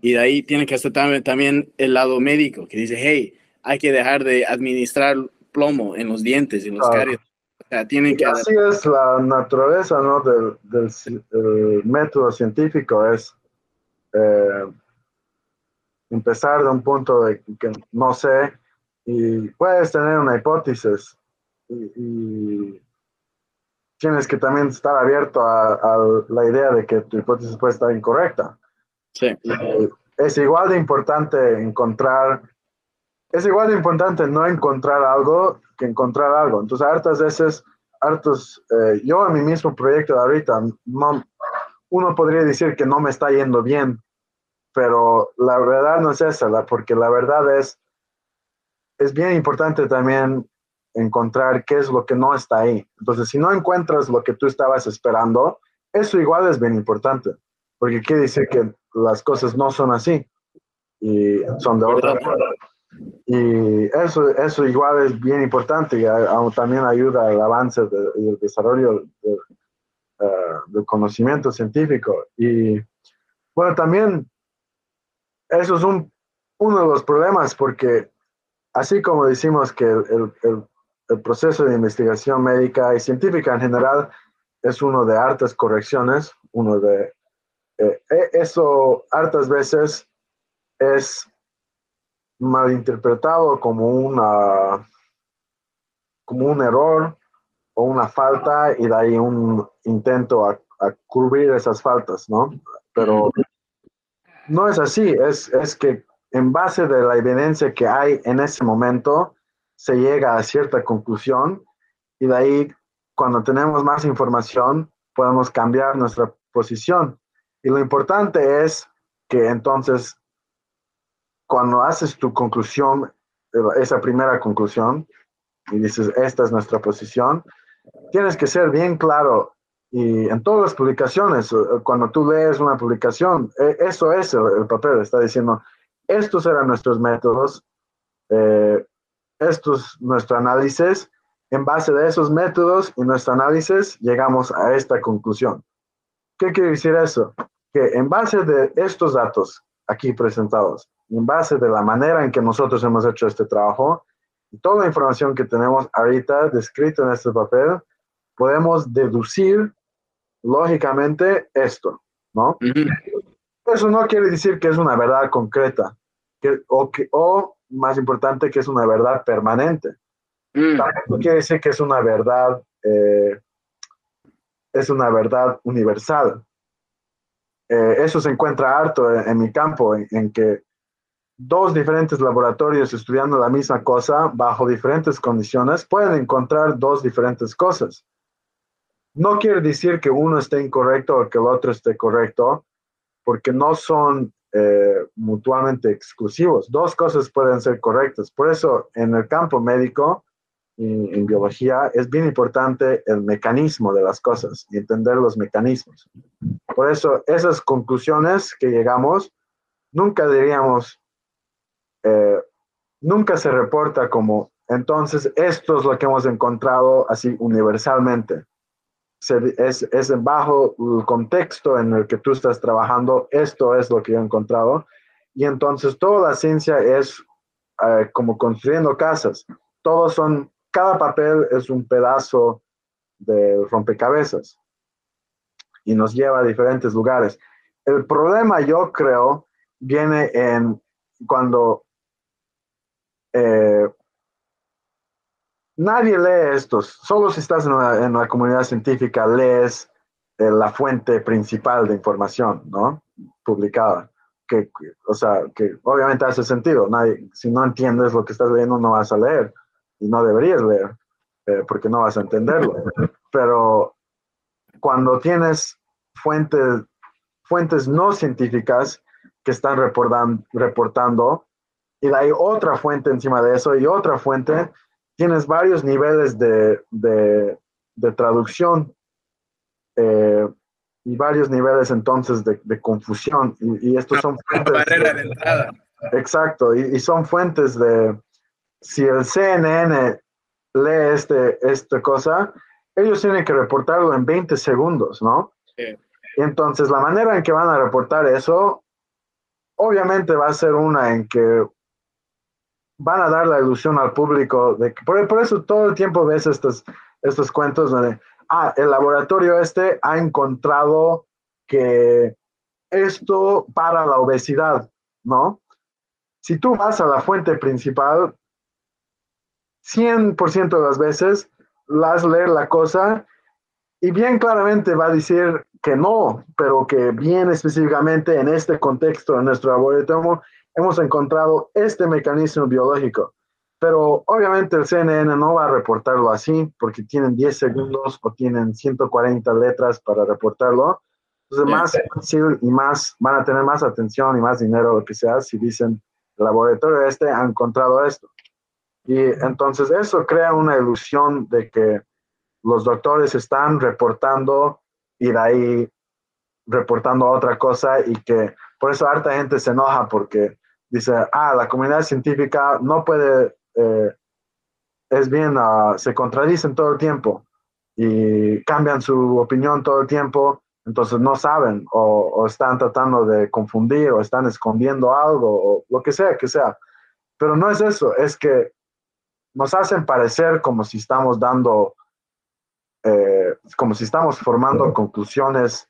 y de ahí tiene que aceptar también el lado médico, que dice, hey, hay que dejar de administrar plomo en los dientes, en los caries. O sea, tienen que así es la naturaleza ¿no? del, del, método científico, es eh, empezar de un punto de que no sé y puedes tener una hipótesis y, tienes que también estar abierto a, la idea de que tu hipótesis puede estar incorrecta. Sí. es igual de importante encontrar, es igual de importante no encontrar algo que encontrar algo. Entonces, hartas veces, hartos, eh, yo en mi mismo proyecto de ahorita, no, uno podría decir que no me está yendo bien pero la verdad no es esa, porque la verdad es, es bien importante también encontrar qué es lo que no está ahí. Entonces, si no encuentras lo que tú estabas esperando, eso igual es bien importante, porque quiere decir que las cosas no son así y son de otra forma. Y eso, eso igual es bien importante y también ayuda al avance y el desarrollo de, uh, del conocimiento científico. Y bueno, también eso es un, uno de los problemas porque así como decimos que el, el, el, proceso de investigación médica y científica en general es uno de altas correcciones, uno de eh, e, eso hartas veces es malinterpretado como una como un error o una falta y de ahí un intento a, cubrir esas faltas, ¿no? Pero no es así, es, es que en base de la evidencia que hay en ese momento, se llega a cierta conclusión y de ahí, cuando tenemos más información, podemos cambiar nuestra posición. Y lo importante es que entonces, cuando haces tu conclusión, esa primera conclusión, y dices, esta es nuestra posición, tienes que ser bien claro. Y en todas las publicaciones, cuando tú lees una publicación, e, eso es el, papel, está diciendo, estos eran nuestros métodos, eh, estos nuestro análisis, en base de esos métodos y nuestro análisis llegamos a esta conclusión. ¿Qué quiere decir eso? Que en base de estos datos aquí presentados, en base de la manera en que nosotros hemos hecho este trabajo, y toda la información que tenemos ahorita descrita en este papel, podemos deducir lógicamente esto, ¿no? Eso no quiere decir que es una verdad concreta, que, o, que, o más importante, que es una verdad permanente. Mm. Tampoco quiere decir que es una verdad, eh, es una verdad universal. Eh, eso se encuentra harto en, mi campo, en, que dos diferentes laboratorios estudiando la misma cosa bajo diferentes condiciones pueden encontrar dos diferentes cosas. No quiere decir que uno esté incorrecto o que el otro esté correcto, porque no son eh, mutuamente exclusivos. Dos cosas pueden ser correctas. Por eso, en el campo médico, en, biología es bien importante el mecanismo de las cosas y entender los mecanismos. Por eso esas conclusiones que llegamos, nunca diríamos, eh, nunca se reporta como, entonces esto es lo que hemos encontrado así universalmente. Es, es bajo el contexto en el que tú estás trabajando, esto es lo que yo he encontrado. Y entonces toda la ciencia es eh, como construyendo casas. Todos son cada papel es un pedazo de rompecabezas y nos lleva a diferentes lugares. El problema, yo creo, viene en cuando eh, nadie lee estos, solo si estás en la, comunidad científica lees eh, la fuente principal de información, ¿no? Publicada. Que, o sea, que obviamente hace sentido. Nadie, si no entiendes lo que estás leyendo, no vas a leer y no deberías leer eh, porque no vas a entenderlo. Pero cuando tienes fuentes, fuentes no científicas que están reportan, reportando y hay otra fuente encima de eso y otra fuente, tienes varios niveles de, de, traducción eh, y varios niveles entonces de, de confusión. Y, estos son fuentes... Barrera de entrada. Exacto, y, y, son fuentes de, si el CNN lee este, esta cosa, ellos tienen que reportarlo en 20 segundos, ¿no? Sí. Entonces, la manera en que van a reportar eso, obviamente va a ser una en que van a dar la ilusión al público de que, por, eso todo el tiempo ves estos, estos cuentos donde, ah, el laboratorio este ha encontrado que esto para la obesidad, ¿no? Si tú vas a la fuente principal, 100% de las veces las leer la cosa y bien claramente va a decir que no, pero que bien específicamente en este contexto, en nuestro laboratorio, hemos encontrado este mecanismo biológico. Pero obviamente el CNN no va a reportarlo así porque tienen 10 segundos o tienen 140 letras para reportarlo. Entonces, más fácil y más, van a tener más atención y más dinero, lo que sea, si dicen, el laboratorio este ha encontrado esto. Y entonces eso crea una ilusión de que los doctores están reportando y de ahí reportando otra cosa y que por eso harta gente se enoja porque dice, ah, la comunidad científica no puede, eh, es bien, uh, se contradicen todo el tiempo y cambian su opinión todo el tiempo, entonces no saben o, o están tratando de confundir o están escondiendo algo o lo que sea que sea. Pero no es eso, es que nos hacen parecer como si estamos dando, eh, como si estamos formando conclusiones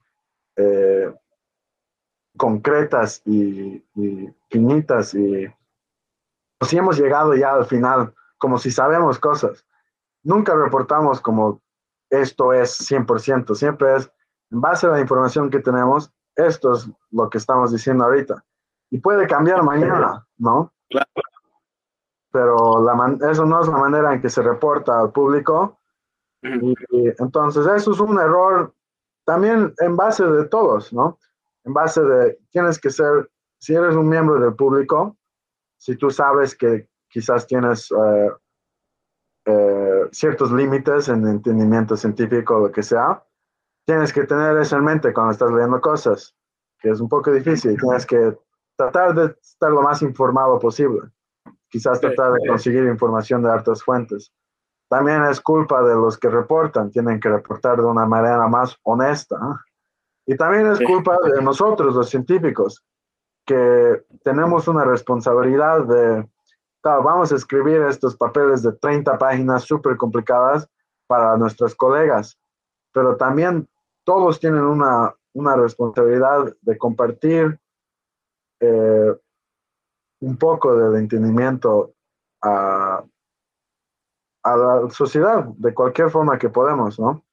eh, concretas y, y finitas y si hemos llegado ya al final, como si sabemos cosas. Nunca reportamos como esto es 100%, siempre es en base a la información que tenemos, esto es lo que estamos diciendo ahorita. Y puede cambiar mañana, ¿no? Claro. Pero la eso no es la manera en que se reporta al público. Y, entonces eso es un error también en base de todos, ¿no? En base de, tienes que ser, si eres un miembro del público, si tú sabes que quizás tienes eh, eh, ciertos límites en entendimiento científico o lo que sea, tienes que tener eso en mente cuando estás leyendo cosas, que es un poco difícil. Tienes que tratar de estar lo más informado posible. Quizás tratar de conseguir información de hartas fuentes. También es culpa de los que reportan, tienen que reportar de una manera más honesta. Y también es culpa de nosotros, los científicos, que tenemos una responsabilidad de, claro, vamos a escribir estos papeles de 30 páginas súper complicadas para nuestros colegas, pero también todos tienen una, una responsabilidad de compartir eh, un poco del entendimiento a, a la sociedad de cualquier forma que podemos, ¿no?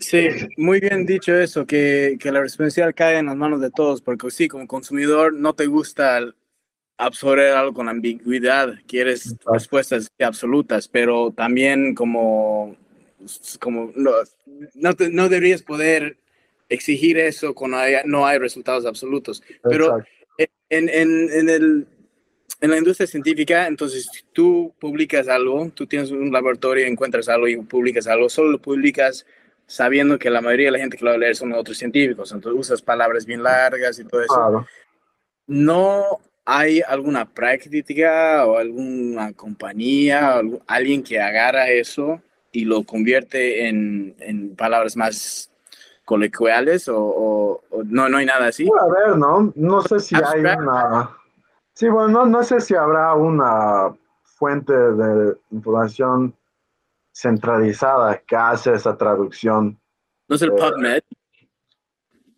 Sí, muy bien dicho eso, que, que, la responsabilidad cae en las manos de todos, porque sí, como consumidor no te gusta absorber algo con ambigüedad, quieres respuestas absolutas, pero también como, como no, no, no deberías poder exigir eso cuando no hay resultados absolutos. Pero en, en, en, el, en la industria científica, entonces tú publicas algo, tú tienes un laboratorio, encuentras algo y publicas algo, solo lo publicas sabiendo que la mayoría de la gente que lo va a leer son otros científicos, entonces usas palabras bien largas y todo eso. ¿No hay alguna práctica o alguna compañía, o alguien que agarra eso y lo convierte en, en palabras más coloquiales o, no, no hay nada así? A ver, no, no sé si hay una... Sí, bueno, no, no sé si habrá una fuente de información centralizada que hace esa traducción. ¿No es el eh, PubMed?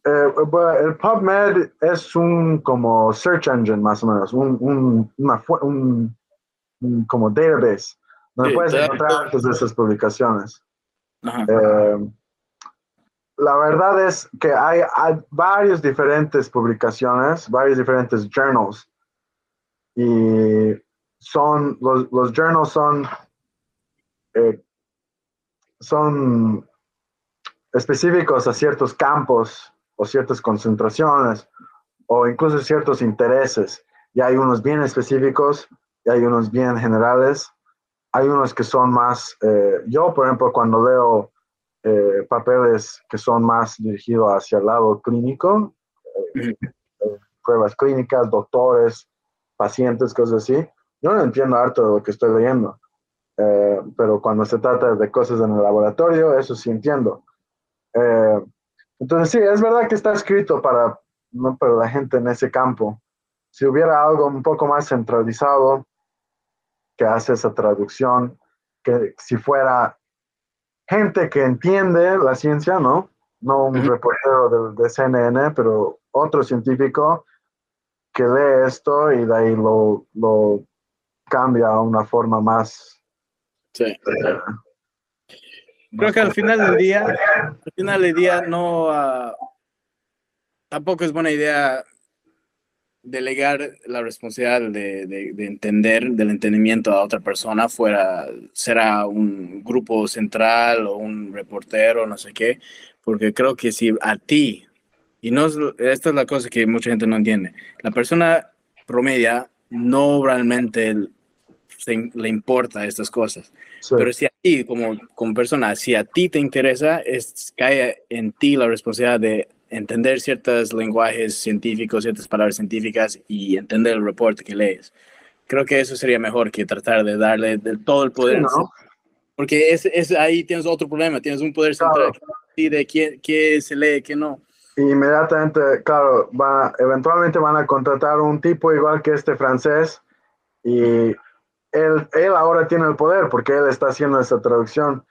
Eh, el PubMed es un como search engine más o menos, un, un, una, un, como database donde puedes encontrar de esas publicaciones. Eh, la verdad es que hay, hay varias diferentes publicaciones, varios diferentes journals y son los, los journals son eh, son específicos a ciertos campos o ciertas concentraciones o incluso ciertos intereses. Y hay unos bien específicos y hay unos bien generales. Hay unos que son más, eh, yo por ejemplo cuando leo eh, papeles que son más dirigidos hacia el lado clínico, eh, pruebas clínicas, doctores, pacientes, cosas así, yo no entiendo harto de lo que estoy leyendo. Eh, pero cuando se trata de cosas en el laboratorio, eso sí entiendo. Eh, entonces sí, es verdad que está escrito para, ¿no? para la gente en ese campo. Si hubiera algo un poco más centralizado que hace esa traducción, que si fuera gente que entiende la ciencia, ¿no? No un reportero de, de CNN, pero otro científico que lee esto y de ahí lo, lo cambia a una forma más Sí. Creo que al final del día, al final del día no, ah, tampoco es buena idea delegar la responsabilidad de, de, entender, del entendimiento a otra persona, fuera, será un grupo central o un reportero, no sé qué, porque creo que si a ti, y no esta es la cosa que mucha gente no entiende, la persona promedia no realmente le importa estas cosas. Pero si a ti, como, como persona, si a ti te interesa, es, cae en ti la responsabilidad de entender ciertos lenguajes científicos, ciertas palabras científicas y entender el reporte que lees. Creo que eso sería mejor que tratar de darle todo el poder. Porque es, es, ahí tienes otro problema, tienes un poder central de qué, qué se lee, qué no. Inmediatamente, claro, va, eventualmente van a contratar un tipo igual que este francés y él, él ahora tiene el poder porque él está haciendo esa traducción.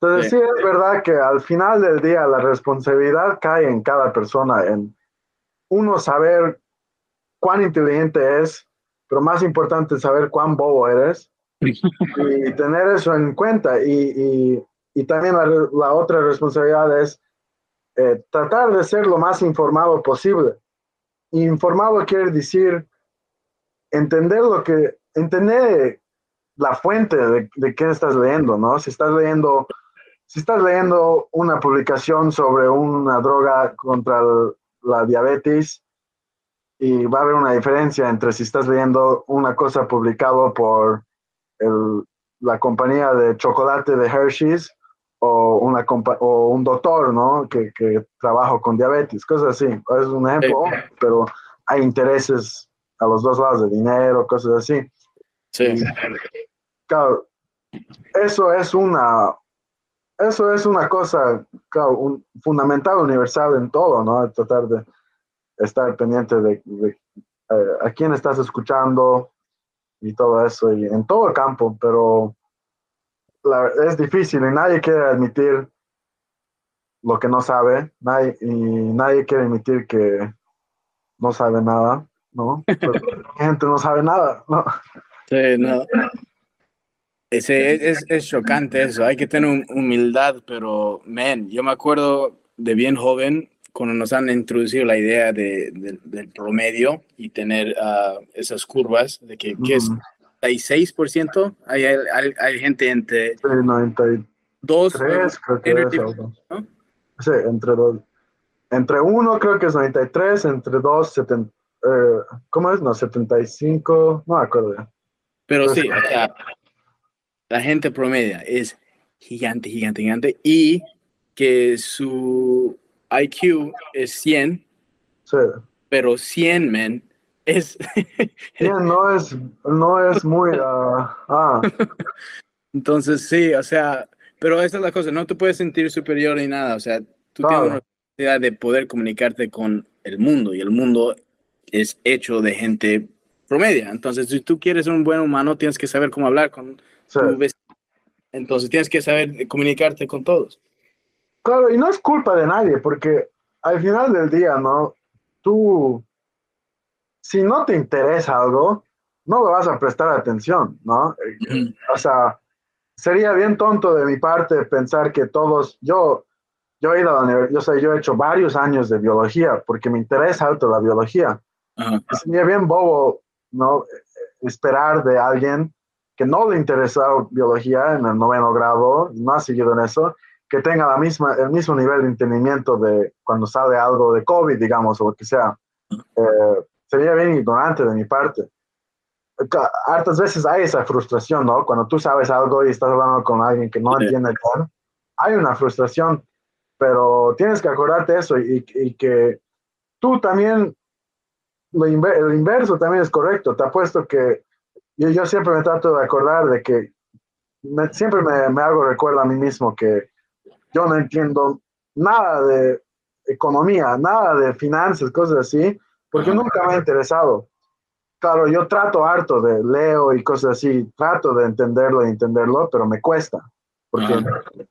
Entonces sí. es verdad que al final del día la responsabilidad cae en cada persona, en uno saber cuán inteligente es, pero más importante saber cuán bobo eres y tener eso en cuenta. Y, también la, otra responsabilidad es eh, tratar de ser lo más informado posible. Informado quiere decir entender lo que, entender la fuente de, de qué estás leyendo, ¿no? Si estás leyendo, si estás leyendo una publicación sobre una droga contra la diabetes, y va a haber una diferencia entre si estás leyendo una cosa publicado por la compañía de chocolate de Hershey's o, una o un doctor, ¿no? Que, que trabaja con diabetes, cosas así. Es un ejemplo, pero hay intereses a los dos lados de dinero, cosas así. Sí. claro, eso es una, eso es una cosa, un, fundamental, universal en todo, ¿no? Tratar de estar pendiente de, eh, a quién estás escuchando y todo eso, y en todo el campo, pero es difícil y nadie quiere admitir lo que no sabe, nadie, y nadie quiere admitir que no sabe nada, ¿no? la gente no sabe nada, ¿no? Sí, no. Es, es, es, chocante eso, hay que tener humildad, pero, man, yo me acuerdo de bien joven, cuando nos han introducido la idea de, del promedio y tener uh, esas curvas, de que, ¿qué es 6%, hay, hay, hay, gente entre... 92, creo que es, ¿no? Sí, entre dos. Entre uno creo que es 93, entre dos, 70, eh, ¿cómo es? No, 75, no me acuerdo. Pero sí, o sea, la gente promedia es gigante, gigante, gigante y que su IQ es 100, sí. pero 100, men, es... 100 no es, no es muy... ah, ah. Entonces, sí, o sea, pero esa es la cosa, no te puedes sentir superior ni nada, o sea, tú tienes una necesidad de poder comunicarte con el mundo y el mundo es hecho de gente promedia. Entonces, si tú quieres ser un buen humano, tienes que saber cómo hablar con sí. tu vecino. Entonces, tienes que saber comunicarte con todos. Claro, y no es culpa de nadie, porque al final del día, ¿no? Tú, si no te interesa algo, no le vas a prestar atención, ¿no? O sea, sería bien tonto de mi parte pensar que todos, yo, yo he ido a la universidad, yo, sé, yo he hecho varios años de biología, porque me interesa alto la biología. Sería bien bobo, ¿no? Esperar de alguien que no le interesa biología en el noveno grado, no ha seguido en eso, que tenga la misma, el mismo nivel de entendimiento de cuando sale algo de COVID, digamos, o lo que sea. Eh, sería bien ignorante de mi parte. Hartas veces hay esa frustración, ¿no? Cuando tú sabes algo y estás hablando con alguien que no entiende entiende hay una frustración, pero tienes que acordarte eso y, y que tú también, lo el inverso también es correcto. Te apuesto que yo, yo siempre me trato de acordar de que me, siempre me, me hago recuerdo a mí mismo que yo no entiendo nada de economía, nada de finanzas, cosas así, porque nunca me ha interesado. Claro, yo trato harto de leo y cosas así, trato de entenderlo y entenderlo, pero me cuesta. Porque,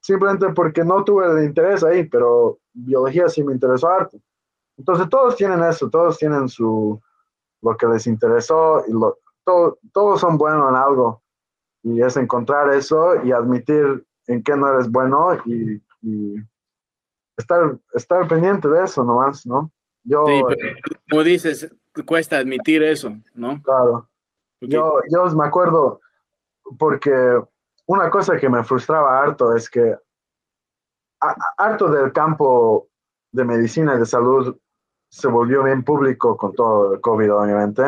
Simplemente porque no tuve el interés ahí, pero biología sí me interesó harto. Entonces todos tienen eso, todos tienen su, lo que les interesó y lo, todo, todos son buenos en algo. Y es encontrar eso y admitir en qué no eres bueno y y estar, estar pendiente de eso nomás, ¿no? Yo, sí, pero, como dices, cuesta admitir eso, ¿no? Claro. Yo, yo me acuerdo, porque una cosa que me frustraba harto es que harto del campo de medicina y de salud se volvió bien público con todo el COVID, obviamente.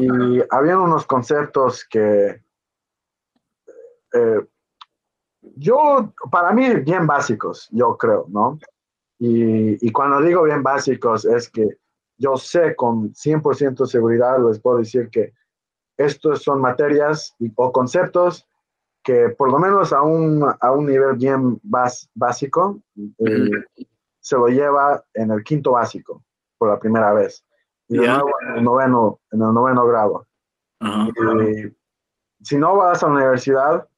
y había unos conceptos que eh, yo, para mí, bien básicos, yo creo, ¿no? Y, y cuando digo bien básicos es que yo sé con 100% seguridad, les puedo decir que estos son materias o conceptos que por lo menos a un, a un nivel bien básico eh, se lo lleva en el quinto básico por la primera vez. Y de nuevo en el noveno, en el noveno grado. y, si no vas a la universidad,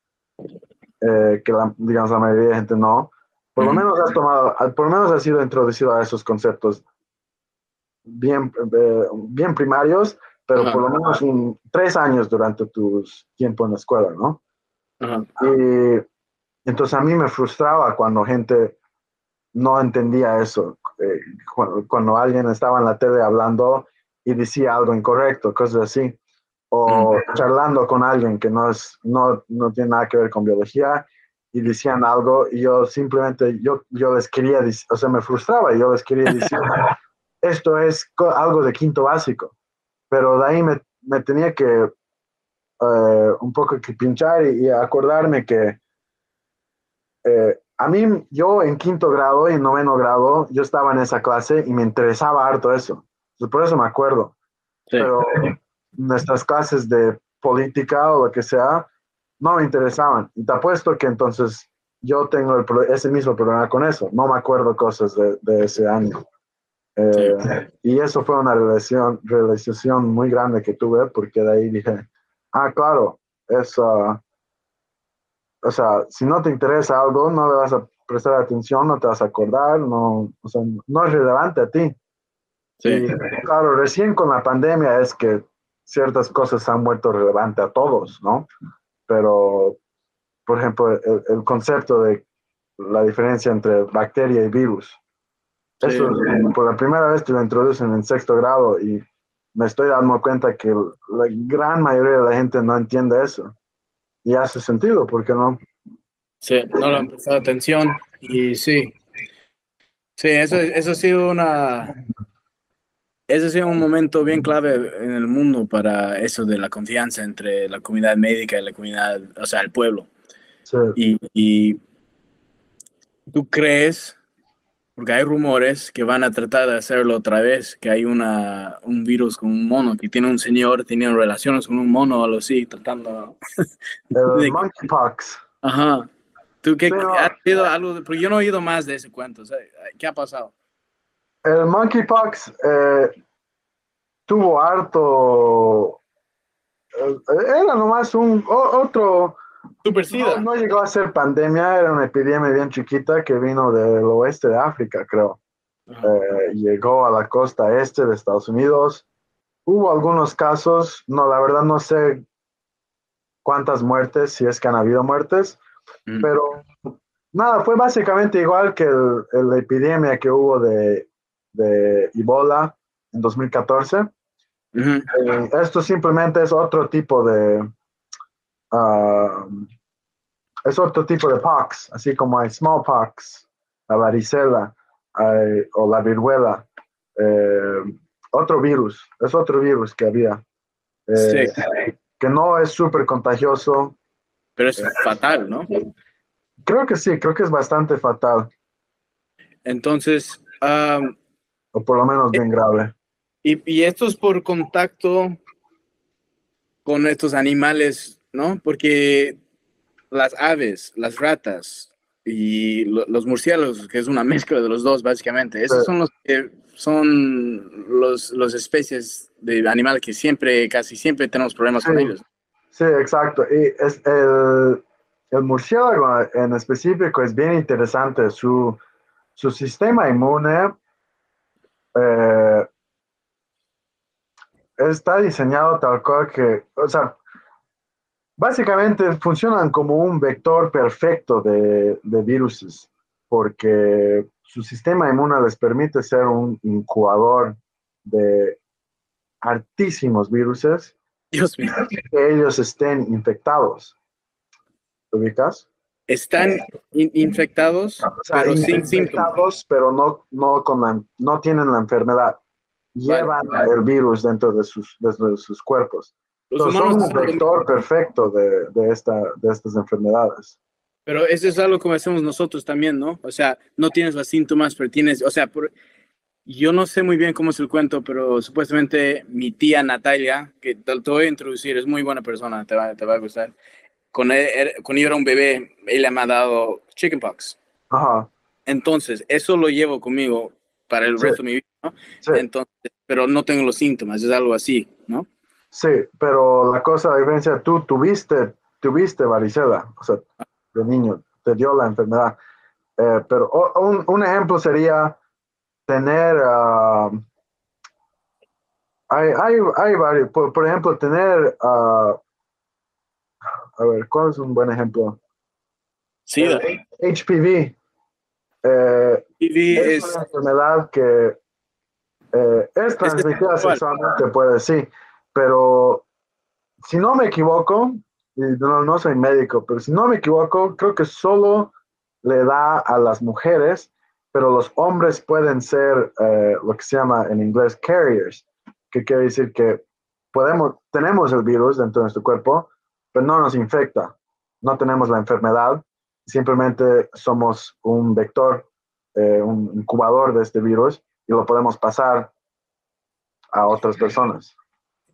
eh, que la, digamos la mayoría de gente no, por lo menos has tomado, por lo menos has sido introducido a esos conceptos bien, eh, bien primarios, pero por lo menos un, tres años durante tu tiempo en la escuela, ¿no? Y entonces a mí me frustraba cuando gente no entendía eso, eh, cuando, alguien estaba en la tele hablando y decía algo incorrecto, cosas así, o charlando con alguien que no, es, no, no tiene nada que ver con biología y decían algo y yo simplemente, yo, yo les quería, o sea, me frustraba y yo les quería decir, esto es algo de quinto básico, pero de ahí me, me tenía que eh, un poco que pinchar y, acordarme que eh, a mí, yo en quinto grado y en noveno grado, yo estaba en esa clase y me interesaba harto eso. por eso me acuerdo. Pero nuestras clases de política o lo que sea, no me interesaban. Y te apuesto que entonces yo tengo ese mismo problema con eso. No me acuerdo cosas de, de ese año. Eh, y eso fue una realización, realización muy grande que tuve porque de ahí dije, ah, claro, eso, o sea, si no te interesa algo, no le vas a prestar atención, no te vas a acordar, no, o sea, no es relevante a ti. Sí. claro, recién con la pandemia es que ciertas cosas han vuelto relevante a todos, ¿no? Pero, por ejemplo, el, concepto de la diferencia entre bacteria y virus. Eso, por la primera vez te lo introducen en sexto grado y me estoy dando cuenta que la gran mayoría de la gente no entiende eso. Y hace sentido, ¿por qué no? Sí, no le han prestado atención y sí. Sí, eso, eso ha sido una, ese ha sido un momento bien clave en el mundo para eso de la confianza entre la comunidad médica y la comunidad, o sea, el pueblo. Y, y, tú crees, porque hay rumores que van a tratar de hacerlo otra vez, que hay una, un virus con un mono, que tiene un señor teniendo relaciones con un mono o algo así, tratando... de monkeypox. Ajá. ¿Tú qué has oído algo? porque yo no he oído más de ese cuento. ¿Qué ha pasado? El monkeypox eh, tuvo harto. Eh, era nomás un otro. Super no, no, llegó a ser pandemia, era una epidemia bien chiquita que vino del oeste de África, creo. Eh, llegó a la costa este de Estados Unidos. Hubo algunos casos, no, la verdad no sé cuántas muertes, si es que han habido muertes, mm. pero nada, fue básicamente igual que la epidemia que hubo de de Ebola en 2014. Eh, esto simplemente es otro tipo de... Ah, es otro tipo de pox, así como hay smallpox, la varicela o la viruela. Eh, otro virus, es otro virus que había. Eh, que no es súper contagioso. Pero es fatal, ¿no? Creo que sí, creo que es bastante fatal. Entonces, o por lo menos bien grave. Y, y esto es por contacto con estos animales, ¿no? Porque las aves, las ratas y los murciélagos, que es una mezcla de los dos básicamente, esos son los que son los, los especies de animales que siempre, casi siempre tenemos problemas con ellos. Sí, exacto. Y es el, el, murciélago en específico es bien interesante. Su, su sistema inmune eh, está diseñado tal cual que, o sea, básicamente funcionan como un vector perfecto de, de virus, porque su sistema inmune les permite ser un incubador de altísimos virus Dios mío. que ellos estén infectados. ¿Te ubicas? están infectados, pero sin síntomas. pero no, no, con no tienen la enfermedad. Llevan el virus dentro de sus, de sus cuerpos. Son un vector perfecto de, de, esta, de estas enfermedades. Pero eso es algo como hacemos nosotros también, ¿no? O sea, no tienes los síntomas, pero tienes, o sea, yo no sé muy bien cómo es el cuento, pero supuestamente mi tía Natalia, que te, te voy a introducir, es muy buena persona, te va, te va a gustar cuando, cuando yo era un bebé, ella me ha dado chickenpox. Ajá. Entonces, eso lo llevo conmigo para el resto de mi vida, ¿no? Entonces, pero no tengo los síntomas, es algo así, ¿no? Sí, pero la cosa, la diferencia, tú tuviste, tuviste varicela, o sea, de niño, te dio la enfermedad. Eh, pero un, un, ejemplo sería tener, uh, hay, hay, hay varios. Por, por ejemplo, tener, uh, a ver, ¿cuál es un buen ejemplo? Sí, Eh, HPV. Eh, es, es, una enfermedad que es transmitida sexual. sexualmente, puede sí, pero si no me equivoco, y no, no soy médico, pero si no me equivoco, creo que solo le da a las mujeres, pero los hombres pueden ser eh, lo que se llama en inglés carriers, que quiere decir que podemos, tenemos el virus dentro de nuestro cuerpo, pero no nos infecta, no tenemos la enfermedad, simplemente somos un vector, eh, un incubador de este virus y lo podemos pasar a otras personas.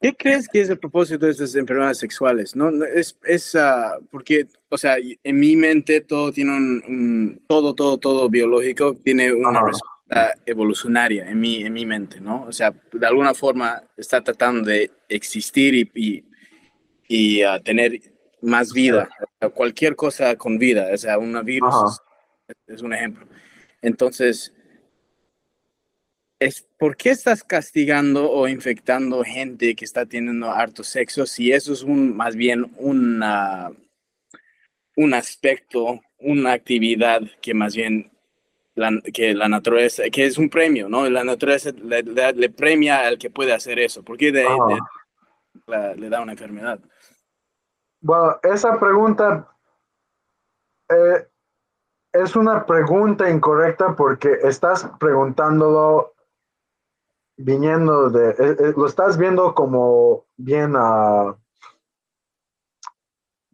¿Qué crees que es el propósito de estas enfermedades sexuales? No, No, es, es ah, porque, o sea, en mi mente todo tiene un, un- todo, todo, todo biológico tiene una respuesta evolucionaria en mi, en mi mente, ¿no? O sea, de alguna forma está tratando de existir y, y, y, ah, tener más vida, cualquier cosa con vida, o sea, un virus es, es un ejemplo. Entonces, es ¿por qué estás castigando o infectando gente que está teniendo harto sexo si eso es un más bien una, un aspecto, una actividad que más bien la, que la naturaleza, que es un premio, ¿no? La naturaleza le, le- le premia al que puede hacer eso. ¿Por qué de- la- le da una enfermedad? Bueno, esa pregunta eh, es una pregunta incorrecta porque estás preguntándolo viniendo de, eh, eh, lo estás viendo como bien ah,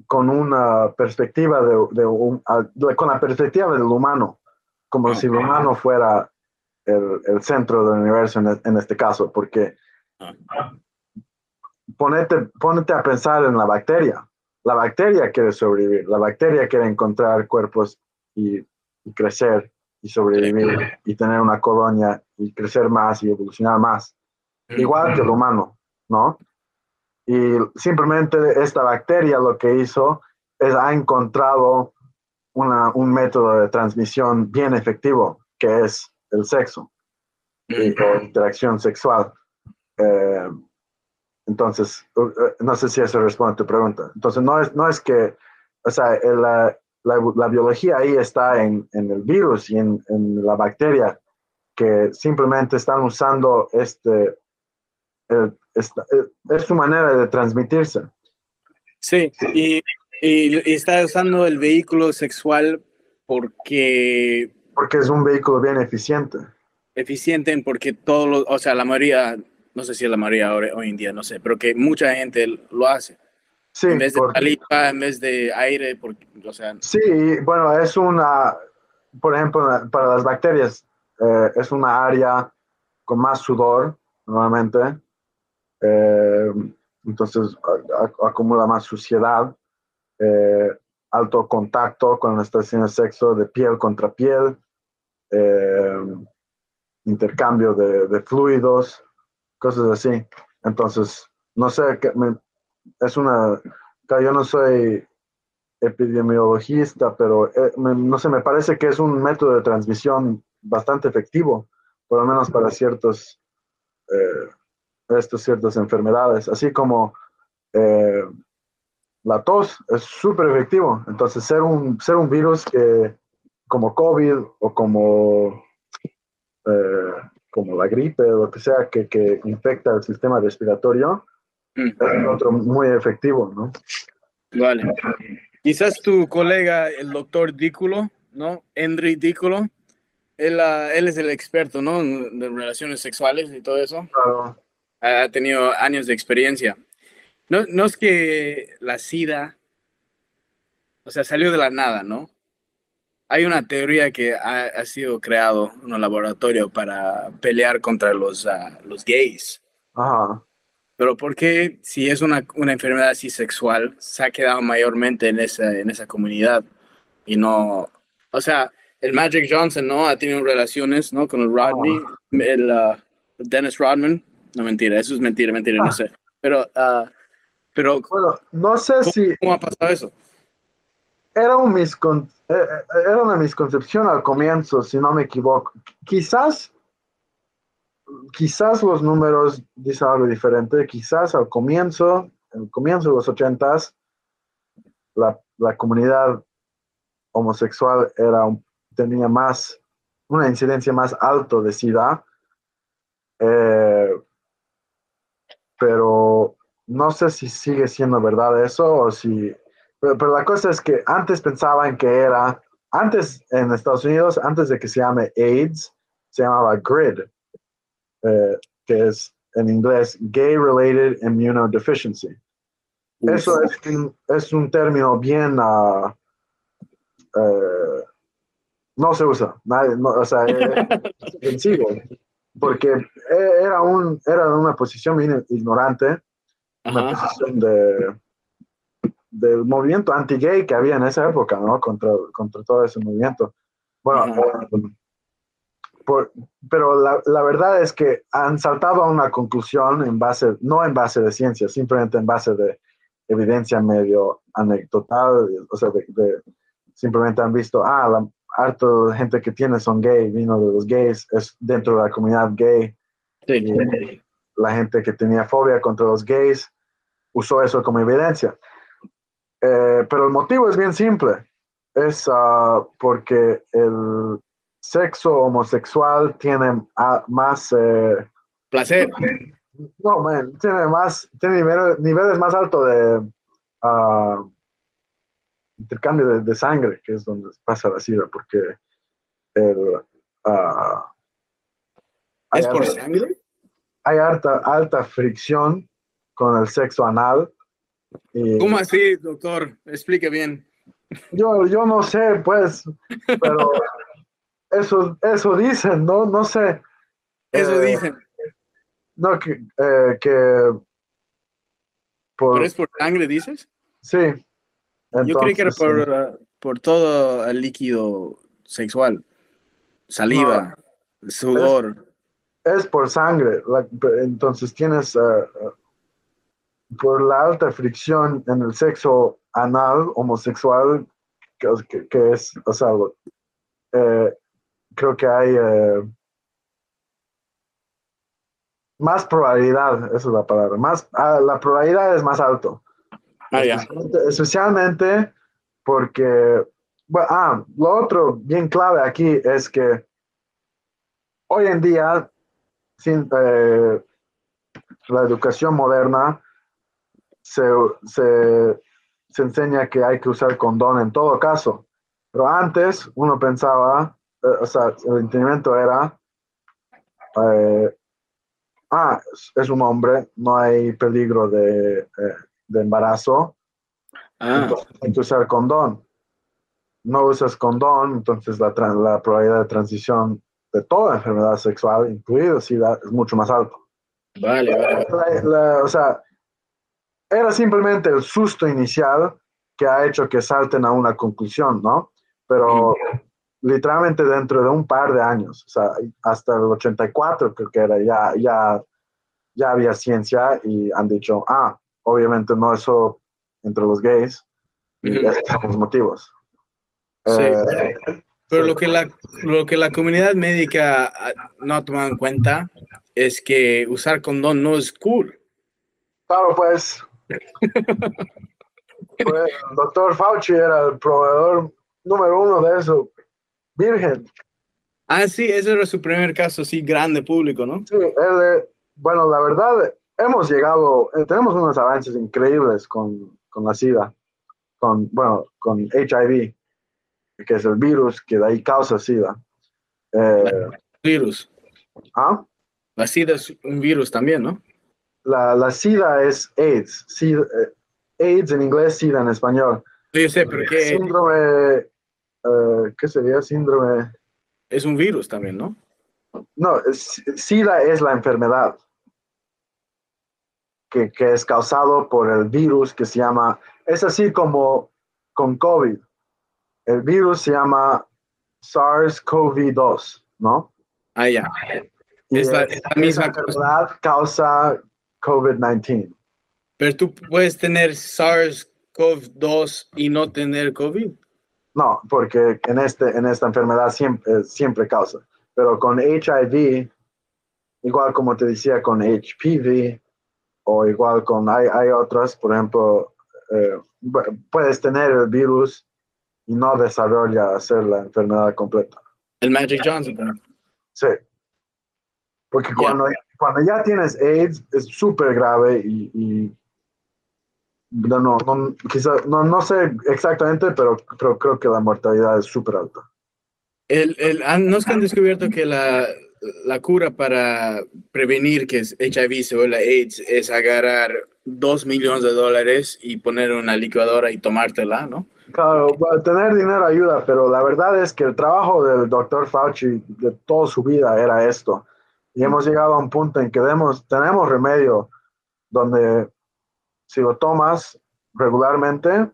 con una perspectiva de, de un- ah, con la perspectiva del humano, como si el humano fuera el, el centro del universo en, e- en este caso, porque ponete, ponete a pensar en la bacteria. La bacteria quiere sobrevivir, la bacteria quiere encontrar cuerpos y, y crecer y sobrevivir y tener una colonia y crecer más y evolucionar más. Igual que el humano, ¿no? Y simplemente esta bacteria lo que hizo es ha encontrado una- un método de transmisión bien efectivo, que es el sexo y, o interacción sexual. Eh, entonces, uh, no sé si eso responde a tu pregunta. Entonces, no es, no es que, o sea, el, la, la, biología ahí está en, en el virus y en, en, la bacteria, que simplemente están usando este, eh, esta, eh, es su manera de transmitirse. Sí, y, y, y está usando el vehículo sexual porque Porque es un vehículo bien eficiente. eficiente en porque todos los, o sea, la mayoría, no sé si es la mayoría ahora, hoy en día, no sé, pero que mucha gente lo hace. Sí, en vez de porque- saliva, en vez de aire, porque, o sea, Sí, bueno, es una, por ejemplo, para las bacterias, eh, es una área con más sudor, normalmente. Eh, entonces a- a- acumula más suciedad, eh, alto contacto cuando estás haciendo sexo de piel contra piel, eh, intercambio de, de fluidos, cosas así. Entonces, no sé, me- es una, yo no soy epidemiologista, pero eh, me- no sé, me parece que es un método de transmisión bastante efectivo, por lo menos para ciertos, eh, estas ciertas enfermedades, así como eh, la tos es súper efectivo. Entonces, ser un, ser un virus que, como COVID o como, como la gripe o lo que sea que, que infecta el sistema respiratorio, es otro muy efectivo, ¿no? vale. Quizás tu colega, el doctor Dículo, ¿no? Henry Dículo, él, ah, él es el experto, ¿no? De relaciones sexuales y todo eso. Claro. ha tenido años de experiencia. No, no es que la SIDA, o sea, salió de la nada, ¿no? Hay una teoría que ha, ha sido creado en un laboratorio para pelear contra los, ah, los gays. Ajá. Pero ¿por qué si es una, una enfermedad así sexual se ha quedado mayormente en esa, en esa comunidad y no, o sea, el Magic Johnson, ¿no? Ha tenido relaciones, ¿no? Con el Rodney, el ah, Dennis Rodman. No, mentira, eso es mentira, mentira, no sé. Pero, ah, pero Bueno, no sé si ¿cómo ha pasado eso? era, un miscon- eh, eh, era una misconcepción al comienzo, si no me equivoco. Quizás quizás los números dicen algo diferente. Quizás al comienzo, el comienzo de los ochentas, la, la comunidad homosexual era, tenía más, una incidencia más alta de SIDA. Eh, pero no sé si sigue siendo verdad eso o si... Pero, la cosa es que antes pensaban que era, antes en Estados Unidos, antes de que se llame AIDS, se llamaba GRID, eh, que es en inglés Gay Related Immunodeficiency. Eso es un, es un término bien... Uh, uh, no se usa, nadie, no, o sea, es porque era, un, era una posición bien ignorante, una posición de, del movimiento anti-gay que había en esa época, ¿no? Contra, contra todo ese movimiento. Bueno, pero la, la, verdad es que han saltado a una conclusión en base, no en base de ciencia, simplemente en base de evidencia medio anecdotal, o sea, de, simplemente han visto, ah, la, harto gente que tiene son gay, vino de los gays, es dentro de la comunidad gay. La gente que tenía fobia contra los gays usó eso como evidencia. Eh, pero el motivo es bien simple. Es ah, porque el sexo homosexual tiene más... Eh, Placer. No, man, tiene más, tiene niveles, más altos de uh, intercambio de, sangre, que es donde pasa la sida, porque el, ¿Es por sangre? Hay alta, alta fricción con el sexo anal. ¿Cómo así, doctor? Explique bien. Yo, yo no sé, pues, pero eso, eso dicen, ¿no? No sé. Eso eh, dicen. No, que, eh, que por, es por sangre, dices? Sí. Yo creí que era por, uh, por, todo el líquido sexual. Saliva, sudor. Es, por sangre. entonces tienes uh, uh, por la alta fricción en el sexo anal homosexual, que, que, es, o sea, eh, creo que hay eh, más probabilidad, esa es la palabra, más, ah, la probabilidad es más alto. Ah, especialmente, porque, bueno, ah, lo otro bien clave aquí es que hoy en día, sin, eh, la educación moderna se, se, se enseña que hay que usar condón en todo caso. Pero antes uno pensaba o sea, el entendimiento era, eh, ah, es un hombre, no hay peligro de, eh, de embarazo, ah. entonces hay que usar condón. No usas condón, entonces la, la probabilidad de transición de toda enfermedad sexual, incluido SIDA, es mucho más alto. Vale, vale. o sea, era simplemente el susto inicial que ha hecho que salten a una conclusión, ¿no? Pero literalmente dentro de un par de años, o sea, hasta el 84 creo que era, ya, ya, ya había ciencia y han dicho, ah, obviamente no eso entre los gays, y son los motivos. Sí. Eh, Pero lo que, la, lo que la comunidad médica no ha tomado en cuenta es que usar condón no es cool. Claro, pues. pues el doctor Fauci era el proveedor número uno de eso virgen. Ah, sí, ese era su primer caso, sí, grande público, ¿no? Sí, él, bueno, la verdad, hemos llegado, eh, tenemos unos avances increíbles con, con la SIDA, con, bueno, con HIV, que es el virus que de ahí causa SIDA. Eh, virus. ¿Ah? La SIDA es un virus también, ¿no? La, la SIDA es AIDS. Eh, AIDS en inglés, SIDA en español. Yo sé, pero ¿qué? Síndrome eh, ¿qué sería síndrome? Es un virus también, ¿no? No, SIDA es la enfermedad que, es causado por el virus que se llama, es así como con COVID. El virus se llama SARS-CoV-2, ¿no? Ah, ya. es la, misma enfermedad causa COVID-19. Pero tú puedes tener SARS-CoV-2 y no tener COVID. No, porque en, este, en esta enfermedad siempre, siempre causa. Pero con HIV, igual como te decía con HPV o igual con, hay, hay otras, por ejemplo, eh, puedes tener el virus y no desarrolla hacer la enfermedad completa. El Magic Johnson. Sí. Porque cuando, cuando ya tienes AIDS es súper grave y, no, no, no, no, sé exactamente, pero, pero creo que la mortalidad es súper alta. El, el, no es que han descubierto que la, la cura para prevenir que es HIV o la AIDS es agarrar dos millones de dólares y poner una licuadora y tomártela, ¿no? Claro, tener dinero ayuda, pero la verdad es que el trabajo del doctor Fauci de toda su vida era esto. Y hemos llegado a un punto en que demos, tenemos remedio donde si lo tomas regularmente,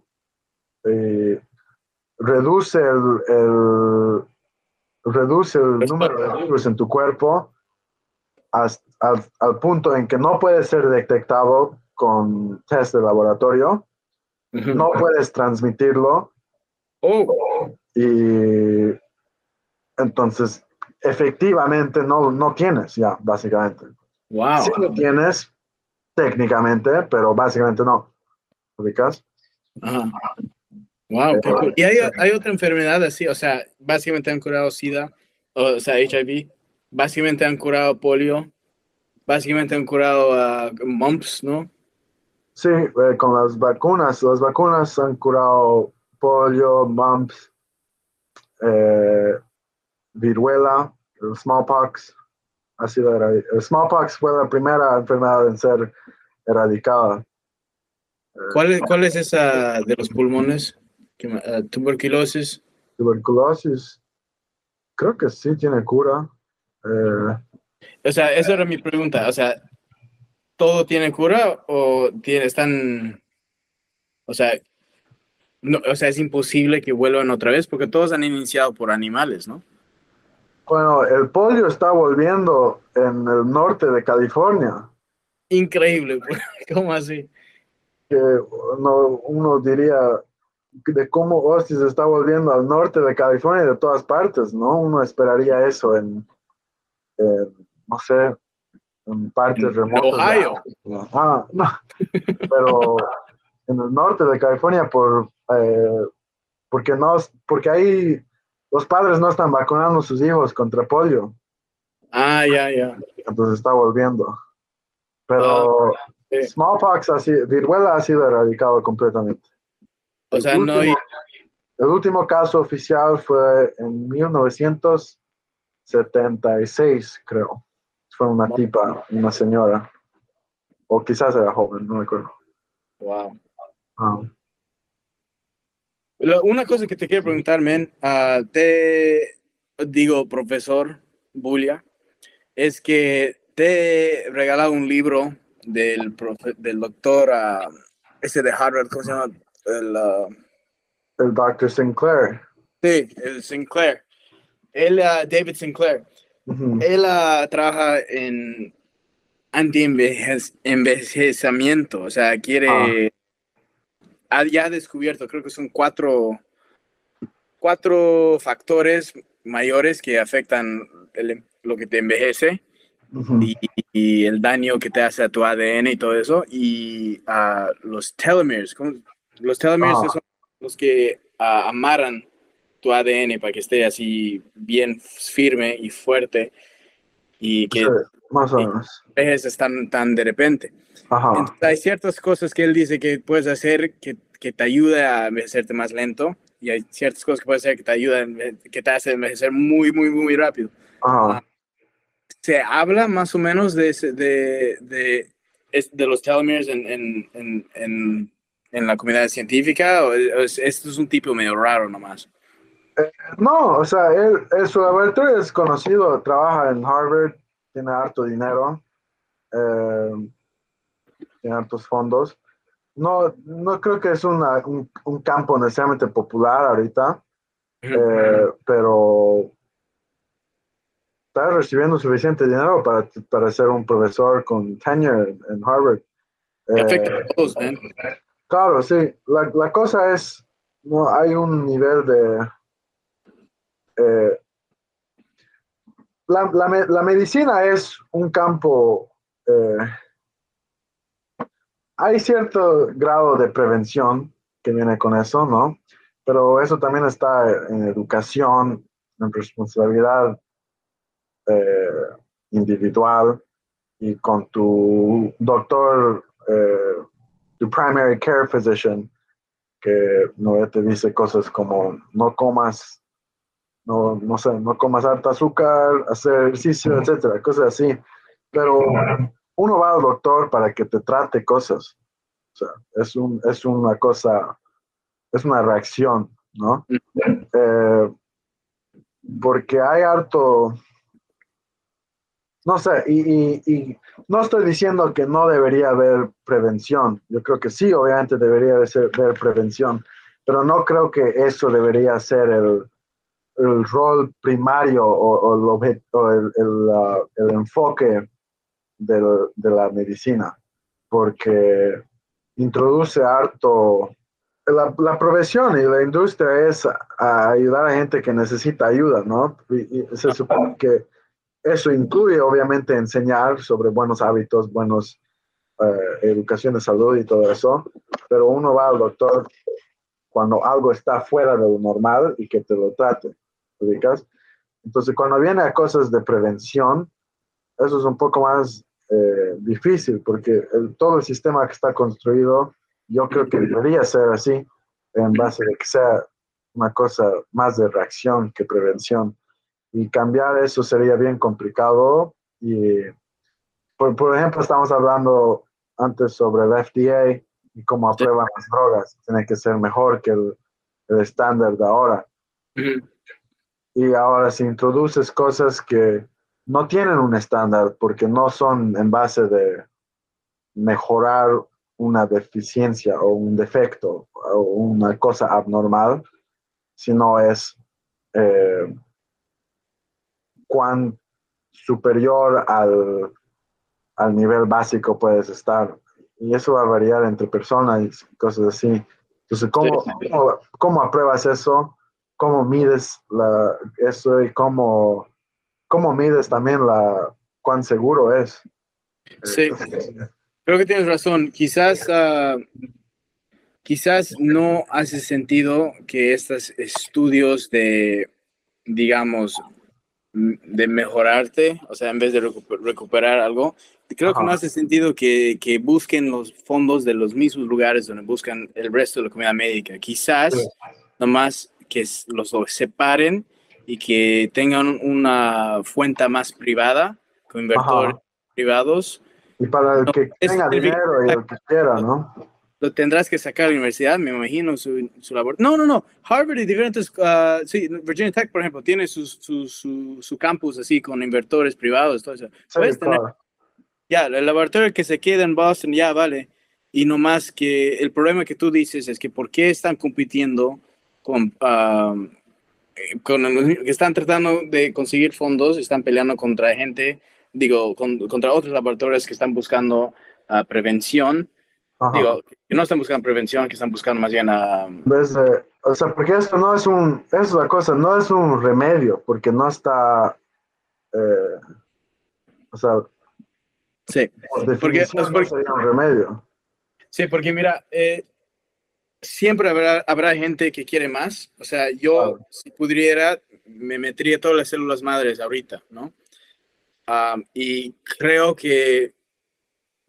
eh, reduce el, reduce el número de virus en tu cuerpo al, punto en que no puede ser detectado con test de laboratorio, no puedes transmitirlo. Oh. Y entonces, efectivamente, no, no tienes ya, básicamente. Wow. Sí lo tienes técnicamente, pero básicamente no. ¿Ubicas? Wow. ¿Y hay, hay, otra enfermedad así? O sea, básicamente han curado SIDA, o sea, HIV, básicamente han curado polio, básicamente han curado uh, mumps, ¿no? Sí, eh, con las vacunas. Las vacunas han curado polio, mumps, eh, viruela, el smallpox. Ha sido el smallpox fue la primera enfermedad en ser erradicada. ¿Cuál es, cuál es esa de los pulmones? Uh, tuberculosis. Tuberculosis. Creo que sí tiene cura. Eh, o sea, esa era mi pregunta. O sea, ¿todo tiene cura o tiene, están, o sea, no, o sea, es imposible que vuelvan otra vez porque todos han iniciado por animales, ¿no? Bueno, el polio está volviendo en el norte de California. Increíble, ¿cómo así? Que uno, uno diría, de cómo se está volviendo al norte de California y de todas partes, ¿no? Uno esperaría eso en, no sé, en partes remotas. Ohio. Ah, no. Pero en el norte de California por eh, porque no porque ahí los padres no están vacunando a sus hijos contra polio. Ah, ya, ya. Entonces está volviendo. Pero ah, smallpox así, viruela ha sido erradicado completamente. O sea, no hay... El último caso oficial fue en 1976, creo. Fue una tipa, una señora. O quizás era joven, no me acuerdo. Wow. Ah. Una cosa que te quiero preguntar, men, uh, te digo, profesor Bulia, es que te he regalado un libro del, del doctor, uh, ese de Harvard, ¿cómo se llama? el, uh, el Dr. Sinclair. Sí, el Sinclair. Él, uh, David Sinclair. Él uh, trabaja en anti-envejecimiento, o sea, quiere, ah. Ha ya descubierto, creo que son cuatro, cuatro factores mayores que afectan lo que te envejece y, el daño que te hace a tu ADN y todo eso, y a los telomeres, ¿cómo, los telomeres ah. son los que uh, amarran tu ADN para que esté así bien firme y fuerte y que más o menos. están tan de repente. hay ciertas cosas que él dice que puedes hacer que, que te ayuda a envejecerte más lento y hay ciertas cosas que puedes hacer que te ayudan, que te hacen envejecer muy, muy, muy rápido. Ah, se habla más o menos de, de, de, de los telomeres en, en, en en la comunidad científica o esto es un tipo medio raro nomás? Eh, no, o sea, él, su laboratorio es conocido, trabaja en Harvard, tiene harto dinero, eh, tiene hartos fondos. No, no creo que es una, un, un, campo necesariamente popular ahorita, eh, pero está recibiendo suficiente dinero para, para ser un profesor con tenure en Harvard. Afecta a todos, Claro, sí. La, la cosa es, no hay un nivel de... Eh, la, medicina es un campo, eh, hay cierto grado de prevención que viene con eso, ¿no? Pero eso también está en educación, en responsabilidad eh, individual y con tu doctor, eh, tu primary care physician, que no te dice cosas como no comas, no, no sé, no comas harta azúcar, hacer ejercicio, etcétera, cosas así. Pero uno va al doctor para que te trate cosas. O sea, es, un, es una cosa, es una reacción, ¿no? Eh, porque hay harto, no sé, y, no estoy diciendo que no debería haber prevención. Yo creo que sí, obviamente debería haber prevención, pero no creo que eso debería ser el, rol primario o, el, uh, el, enfoque de la medicina, porque introduce harto... La, la, profesión y la industria es ayudar a gente que necesita ayuda, ¿no? y se supone que eso incluye obviamente enseñar sobre buenos hábitos, buenos eh, educación de salud y todo eso, pero uno va al doctor cuando algo está fuera de lo normal y que te lo trate, ¿ubicas? Entonces, cuando viene a cosas de prevención, eso es un poco más eh, difícil porque todo el sistema que está construido, yo creo que debería ser así, en base de que sea una cosa más de reacción que prevención y cambiar eso sería bien complicado. Y, por, ejemplo, estamos hablando antes sobre el FDA y cómo aprueban las drogas. Tiene que ser mejor que el, estándar de ahora. Y ahora si introduces cosas que no tienen un estándar porque no son en base de mejorar una deficiencia o un defecto o una cosa abnormal, sino es eh, cuán superior al, al nivel básico puedes estar. Y eso va a variar entre personas y cosas así. Entonces, ¿cómo, cómo, apruebas eso? ¿Cómo mides la, eso y cómo, cómo mides también la, cuán seguro es? Sí, creo que tienes razón. Quizás, uh, quizás no hace sentido que estos estudios de, digamos, de mejorarte, o sea, en vez de recuperar algo, creo que no hace sentido que, que, busquen los fondos de los mismos lugares donde buscan el resto de la comunidad médica. Quizás nomás que los separen y que tengan una fuente más privada, con inversores privados. Y para el que tenga dinero y el que quiera, ¿no? lo tendrás que sacar a la universidad, me imagino, su, su labor. No, no, no. Harvard y diferentes, uh, sí, Virginia Tech, por ejemplo, tiene su, su, su, su campus así con inversores privados, todo eso. Puedes tener, ya, el laboratorio que se queda en Boston, ya, vale. Y no más que el problema que tú dices es que por qué están compitiendo con, uh, con que están tratando de conseguir fondos, están peleando contra gente, digo, con, contra otros laboratorios que están buscando uh, prevención. Digo, que no están buscando prevención, que están buscando más bien a... o sea, porque esto no es un, es la cosa, no es un remedio, porque no está, eh, o sea, sí, porque, no sería un remedio. Sí, porque mira, eh, siempre habrá, habrá gente que quiere más, o sea, yo si pudiera, me metería todas las células madres ahorita, ¿no? Ah, y creo que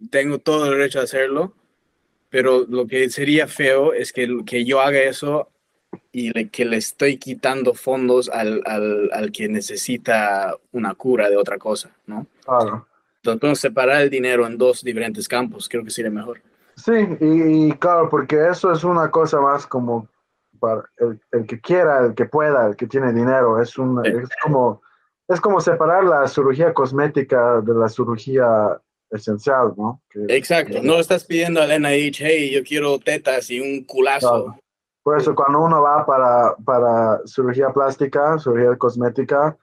tengo todo el derecho a hacerlo, pero lo que sería feo es que, que yo haga eso y que le estoy quitando fondos al, al, al, que necesita una cura de otra cosa, ¿no? Claro. Entonces podemos separar el dinero en dos diferentes campos, creo que sería mejor. Sí, y, claro, porque eso es una cosa más como para el, el, que quiera, el que pueda, el que tiene dinero, es, un, es, como, es como separar la cirugía cosmética de la cirugía esencial, ¿no? Exacto, no estás pidiendo al NIH, hey, yo quiero tetas y un culazo. Por eso cuando uno va para, para cirugía plástica, cirugía cosmética,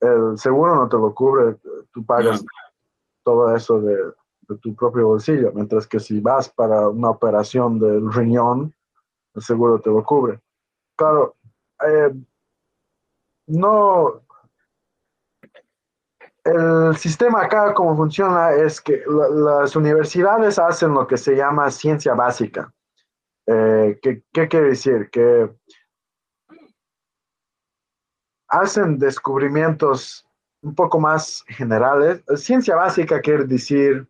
el seguro no te lo cubre, tú pagas todo eso de, tu propio bolsillo, mientras que si vas para una operación del riñón, el seguro te lo cubre. Claro, eh, no, el sistema acá, como funciona, es que las universidades hacen lo que se llama ciencia básica. Eh, ¿qué, ¿Qué quiere decir? Que hacen descubrimientos un poco más generales. Ciencia básica quiere decir,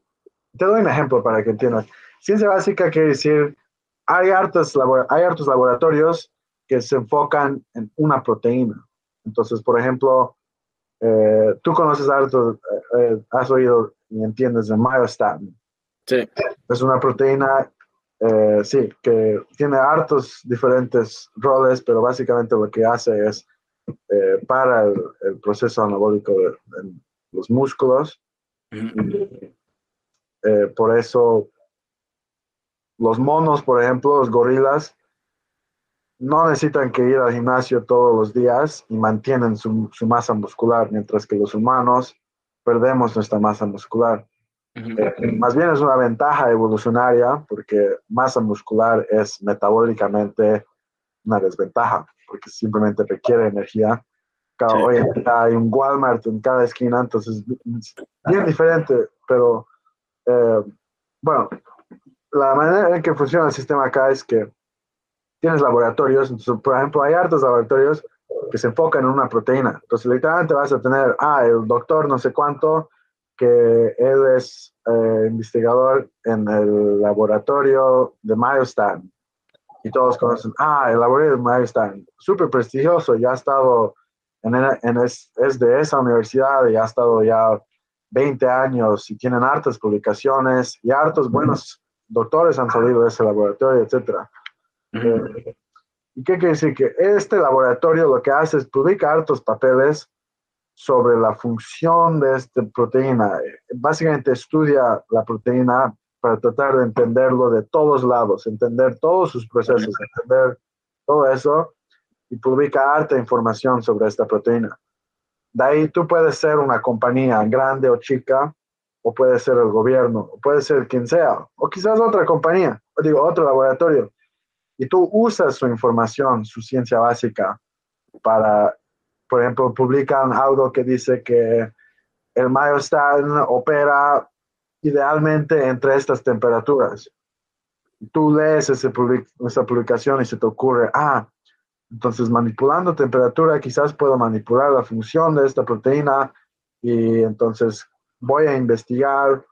te doy un ejemplo para que entiendas. Ciencia básica quiere decir, hay hartos, hay hartos laboratorios que se enfocan en una proteína. Entonces, por ejemplo, eh, tú conoces harto, eh, eh, has oído y entiendes de myostatin. Sí. Es una proteína, sí, que tiene hartos diferentes roles, pero básicamente lo que hace es para el, proceso anabólico de, los músculos. Por eso los monos, por ejemplo, los gorilas, no necesitan que ir al gimnasio todos los días y mantienen su, masa muscular, mientras que los humanos perdemos nuestra masa muscular. Eh, más bien es una ventaja evolucionaria porque masa muscular es metabólicamente una desventaja, porque simplemente requiere energía. Cada, Hoy hay un Walmart en cada esquina, entonces es bien diferente, pero eh, bueno, la manera en que funciona el sistema acá es que tienes laboratorios, entonces, por ejemplo, hay hartos laboratorios que se enfocan en una proteína. Entonces, literalmente vas a tener, ah, el doctor no sé cuánto, que él es eh, investigador en el laboratorio de Milestone. Y todos conocen, ah, el laboratorio de Milestone, súper prestigioso, ya ha estado en, es, de esa universidad y ha estado ya 20 años y tienen hartas publicaciones y hartos buenos doctores han salido de ese laboratorio, etcétera. Eh, ¿Y qué quiere decir? Que este laboratorio lo que hace es publicar hartos papeles sobre la función de esta proteína. Básicamente estudia la proteína para tratar de entenderlo de todos lados, entender todos sus procesos, entender todo eso y publica harta información sobre esta proteína. De ahí tú puedes ser una compañía grande o chica, o puede ser el gobierno, o puede ser quien sea, o quizás otra compañía, o digo, otro laboratorio y tú usas su información, su ciencia básica, para, por ejemplo, publican algo que dice que el myostatin opera idealmente entre estas temperaturas. Tú lees esa publicación y se te ocurre, ah, entonces manipulando temperatura quizás puedo manipular la función de esta proteína y entonces voy a investigar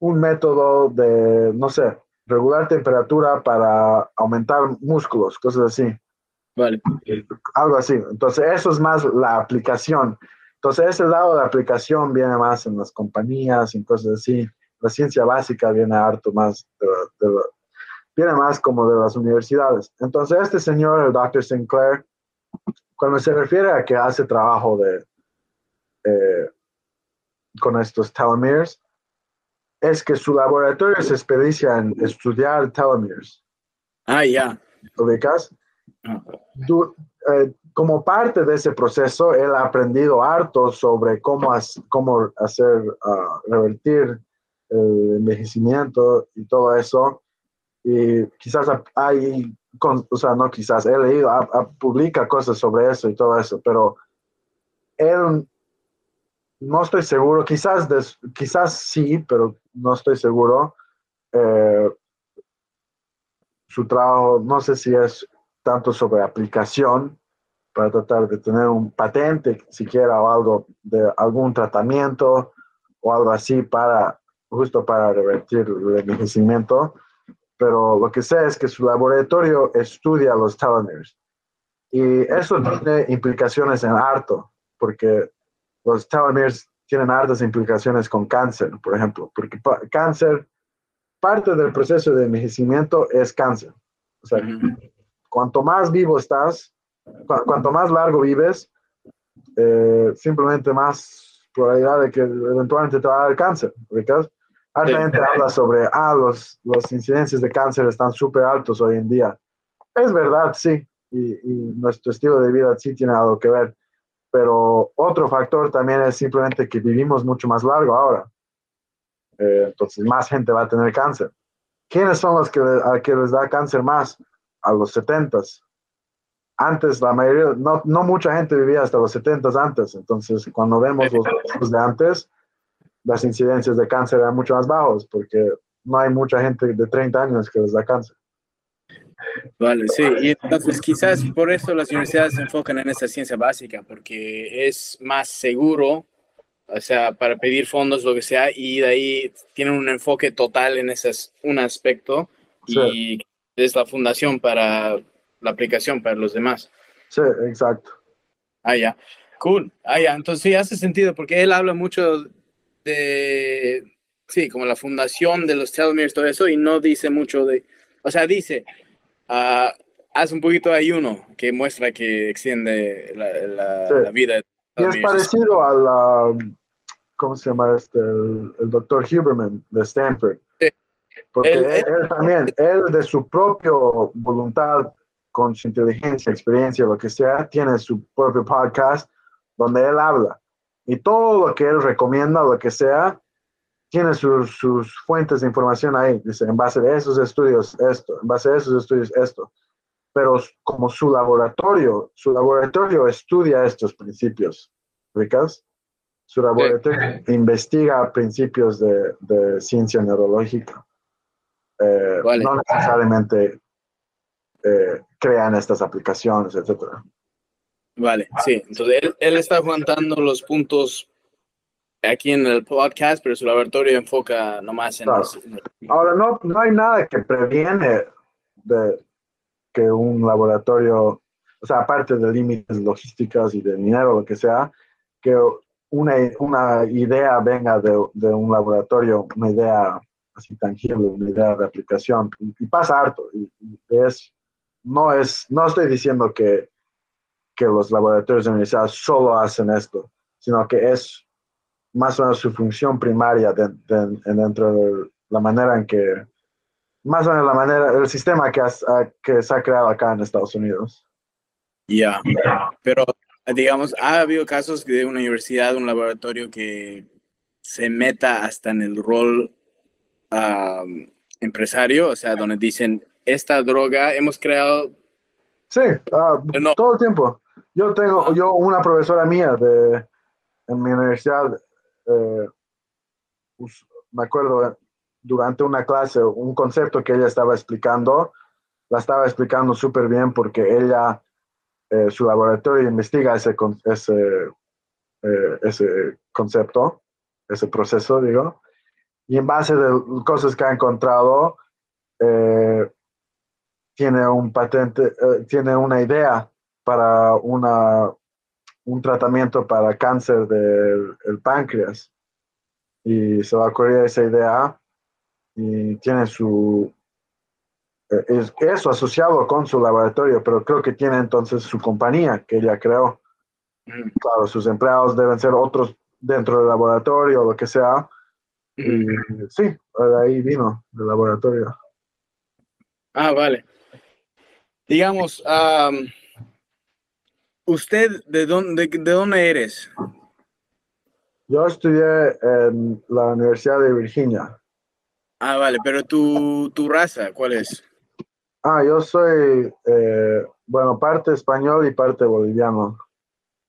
un método de, no sé, regular temperatura para aumentar músculos, cosas así. Vale. Algo así. Entonces, eso es más la aplicación. Entonces, ese lado de aplicación viene más en las compañías y cosas así. La ciencia básica viene harto más, viene más como de las universidades. Entonces, este señor, el Dr. Sinclair, cuando se refiere a que hace trabajo de, eh, con estos telomeres, es que su laboratorio se especializa en estudiar telomeres. Ah, ya. ¿Ubicas? Ah. Eh, como parte de ese proceso, él ha aprendido harto sobre cómo, cómo hacer, uh, revertir el envejecimiento y todo eso. Y quizás hay, o sea, no quizás, he leído, publica cosas sobre eso y todo eso, pero él no estoy seguro, quizás, quizás sí, pero no estoy seguro. Eh, su trabajo, no sé si es tanto sobre aplicación para tratar de tener un patente siquiera o algo de algún tratamiento o algo así para justo para revertir el envejecimiento, pero lo que sé es que su laboratorio estudia los telomeres y eso tiene implicaciones en harto, porque los telomeres tienen hartas implicaciones con cáncer, por ejemplo, porque cáncer, parte del proceso de envejecimiento es cáncer. O sea, cuanto más vivo estás, cuanto más largo vives, eh, simplemente más probabilidad de que eventualmente te va a dar cáncer. Porque harta gente habla sobre, ah, los, los incidencias de cáncer están súper altos hoy en día. Es verdad, sí, y, y, nuestro estilo de vida sí tiene algo que ver pero otro factor también es simplemente que vivimos mucho más largo ahora. Eh, entonces, más gente va a tener cáncer. ¿Quiénes son los que, a que les da cáncer más? A los 70, antes la mayoría, no, no mucha gente vivía hasta los 70 antes, entonces cuando vemos los de antes, las incidencias de cáncer eran mucho más bajos porque no hay mucha gente de 30 años que les da cáncer. Vale, sí, y entonces quizás por eso las universidades se enfocan en esa ciencia básica, porque es más seguro, o sea, para pedir fondos, lo que sea, y de ahí tienen un enfoque total en ese un aspecto y es la fundación para la aplicación para los demás. Sí, exacto. Ah, ya. Cool. Ah, ya. Entonces sí hace sentido porque él habla mucho de, sí, como la fundación de los telomeres, todo eso, y no dice mucho de, o sea, dice, uh, hace un poquito de ayuno que muestra que extiende la, vida. Y es parecido a la, ¿cómo se llama este? El, doctor Huberman de Stanford. Porque él, también, él de su propia voluntad, con su inteligencia, experiencia, lo que sea, tiene su propio podcast donde él habla. Y todo lo que él recomienda, lo que sea, tiene sus, sus fuentes de información ahí. Dice, en base a esos estudios, esto, en base a esos estudios, esto. Pero como su laboratorio, su laboratorio estudia estos principios, ¿ricas? Su laboratorio investiga principios de, de ciencia neurológica. Eh, no necesariamente eh, crean estas aplicaciones, etcétera. Vale, sí. Entonces él, él está aguantando los puntos aquí en el podcast, pero su laboratorio enfoca nomás en... Ahora, no, no hay nada que previene de que un laboratorio, o sea, aparte de límites logísticos y de dinero, lo que sea, que una, una idea venga de, de, un laboratorio, una idea así tangible, una idea de aplicación, y, pasa harto. Y, es, no, es, no estoy diciendo que, que los laboratorios de universidad solo hacen esto, sino que es más o menos su función primaria dentro de la manera en que, más o menos la manera, el sistema que, que se ha creado acá en Estados Unidos. Ya, pero digamos, ha habido casos de una universidad, un laboratorio que se meta hasta en el rol empresario, o sea, donde dicen, esta droga hemos creado... Sí, ah, todo el tiempo. Yo tengo, yo una profesora mía de, en mi universidad eh, pues, me acuerdo durante una clase, un concepto que ella estaba explicando, la estaba explicando súper bien porque ella, eh, su laboratorio investiga ese, ese, eh, ese concepto, ese proceso, digo, y en base de cosas que ha encontrado, tiene un patente, tiene una idea para una un tratamiento para cáncer del páncreas y se va a ocurrir esa idea y tiene su eh, es eso asociado con su laboratorio, pero creo que tiene entonces su compañía que ella creó. Claro, sus empleados deben ser otros dentro del laboratorio o lo que sea. Y sí, de ahí vino el laboratorio. Ah, vale. Digamos, ¿Usted de dónde, de dónde eres? Yo estudié en la Universidad de Virginia. Ah, vale, pero tu, tu raza, ¿cuál es? Ah, yo soy, eh, bueno, parte español y parte boliviano.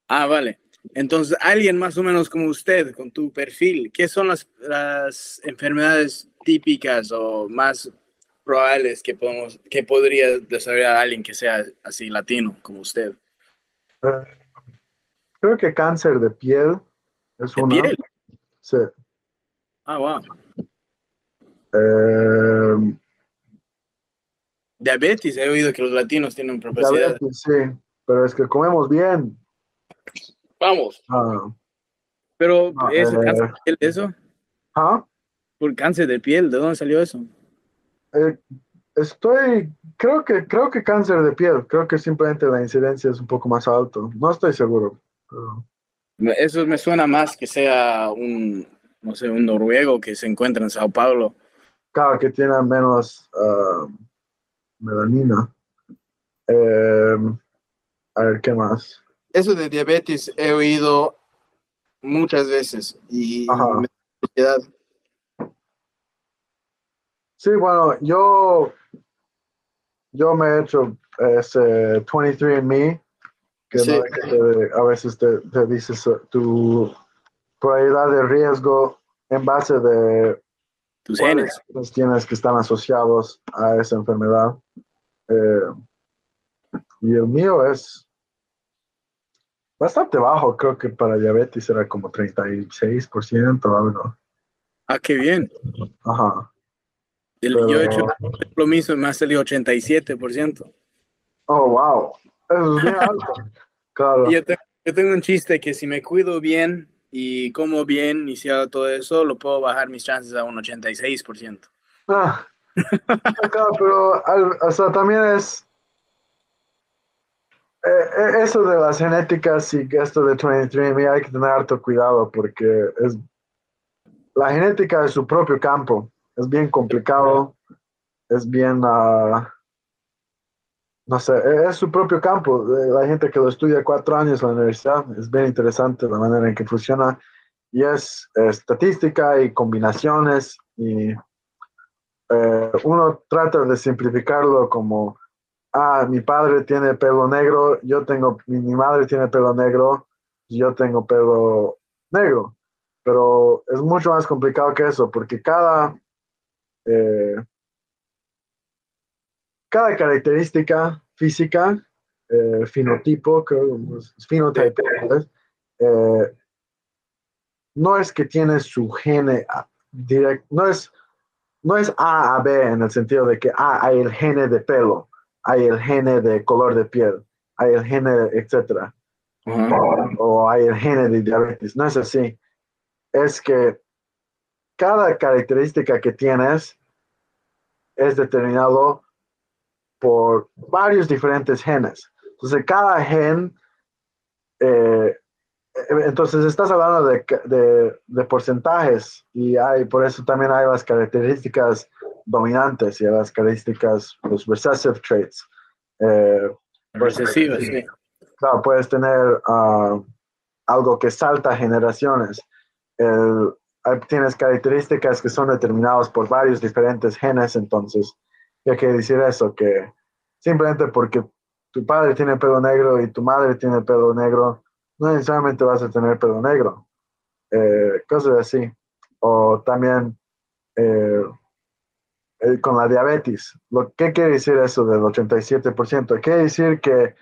Ah, vale. Entonces, alguien más o menos como usted, con tu perfil, ¿qué son las, las enfermedades típicas o más probables que, podemos, que podría desarrollar alguien que sea así latino como usted? Creo que cáncer de piel es ¿De una. Piel? Sí. Ah, wow. Eh, diabetes, he oído que los latinos tienen propiedad. Diabetes, sí, pero es que comemos bien. Vamos. Ah, pero, ah, ¿es eh, cáncer de piel eso? ¿Ah? ¿Por cáncer de piel? ¿De dónde salió eso? Eh, Estoy, creo que, creo que cáncer de piel, creo que simplemente la incidencia es un poco más alto, no estoy seguro. Eso me suena más que sea un, no sé, un noruego que se encuentra en Sao Paulo. Claro, que tiene menos uh, melanina. Eh, a ver, ¿qué más? Eso de diabetes he oído muchas veces y me Sí, bueno, yo yo me he hecho ese 23andMe, que, Sí. no- que te- a veces te, te dices eh, tu probabilidad de riesgo en base de Tus genes. tienes que están asociados a esa enfermedad. Eh, y el mío es bastante bajo, creo que para diabetes era como 36% o algo. Ah, qué bien. Ajá. El- Pero- Yo he hecho lo mismo y me ha salido 87%. Oh, wow. Eso es bien alto. Claro. Yo, te- yo tengo un chiste que si me cuido bien y como bien y si hago todo eso, lo puedo bajar mis chances a un 86%. Ah, claro, pero al- o sea, también es eh, eh, eso de las genéticas y esto de 23andMe hay que tener harto cuidado porque es la genética es su propio campo, es bien complicado, es bien, ah, no sé, eh, es su propio campo. Eh, La gente que lo estudia cuatro años en la universidad es bien interesante la manera en que funciona y es eh, estadística y combinaciones y eh, uno trata de simplificarlo como, ah, mi padre tiene pelo negro, yo tengo, mi, mi madre tiene pelo negro, yo tengo pelo negro. Pero es mucho más complicado que eso, porque cada, eh, cada característica física, eh, fenotipo. Eh, no es que tiene su gene directo, no es, no es A a B en el sentido de que ah, hay el gene de pelo, hay el gene de color de piel, hay el gene, etcétera, o hay el gene de diabetes. No es así. Es que cada característica que tienes es determinado por varios diferentes genes. Entonces, cada gen, eh, entonces estás hablando de, de, de, porcentajes y hay, por eso también hay las características dominantes y las características, los recessive traits. Eh, Recesivas, sí. Claro, puedes tener uh, algo que salta generaciones. El, tienes características que son determinadas por varios diferentes genes, entonces, ¿qué quiere decir eso? Que simplemente porque tu padre tiene pelo negro y tu madre tiene pelo negro, no necesariamente vas a tener pelo negro. Eh, cosas así. O también eh, eh, con la diabetes. Lo, ¿Qué quiere decir eso del 87%? Quiere decir que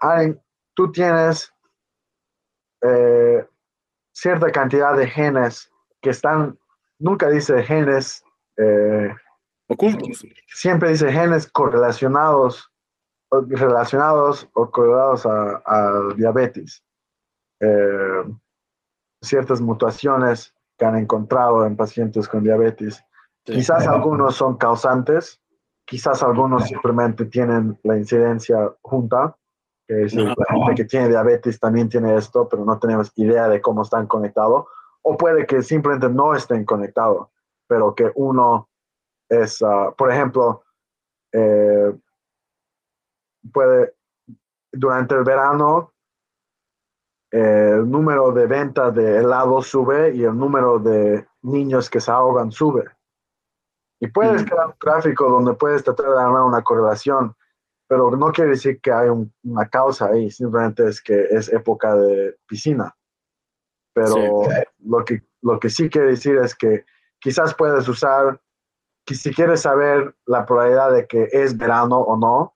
hay, tú tienes eh, cierta cantidad de genes que están, nunca dice genes eh, ocultos, siempre dice genes correlacionados, o relacionados o correlados a, a diabetes. Eh, ciertas mutaciones que han encontrado en pacientes con diabetes. Sí. Quizás algunos son causantes, quizás algunos simplemente tienen la incidencia junta, que es decir, la gente que tiene diabetes también tiene esto, pero no tenemos idea de cómo están conectados, o puede que simplemente no estén conectados, pero que uno es, uh, por ejemplo, eh, puede, durante el verano, eh, el número de ventas de helado sube y el número de niños que se ahogan sube. Y puedes mm. crear un gráfico donde puedes tratar de armar una correlación, pero no quiere decir que hay un, una causa ahí, simplemente es que es época de piscina. Pero sí. lo, que, lo que sí quiere decir es que quizás puedes usar, que si quieres saber la probabilidad de que es verano o no,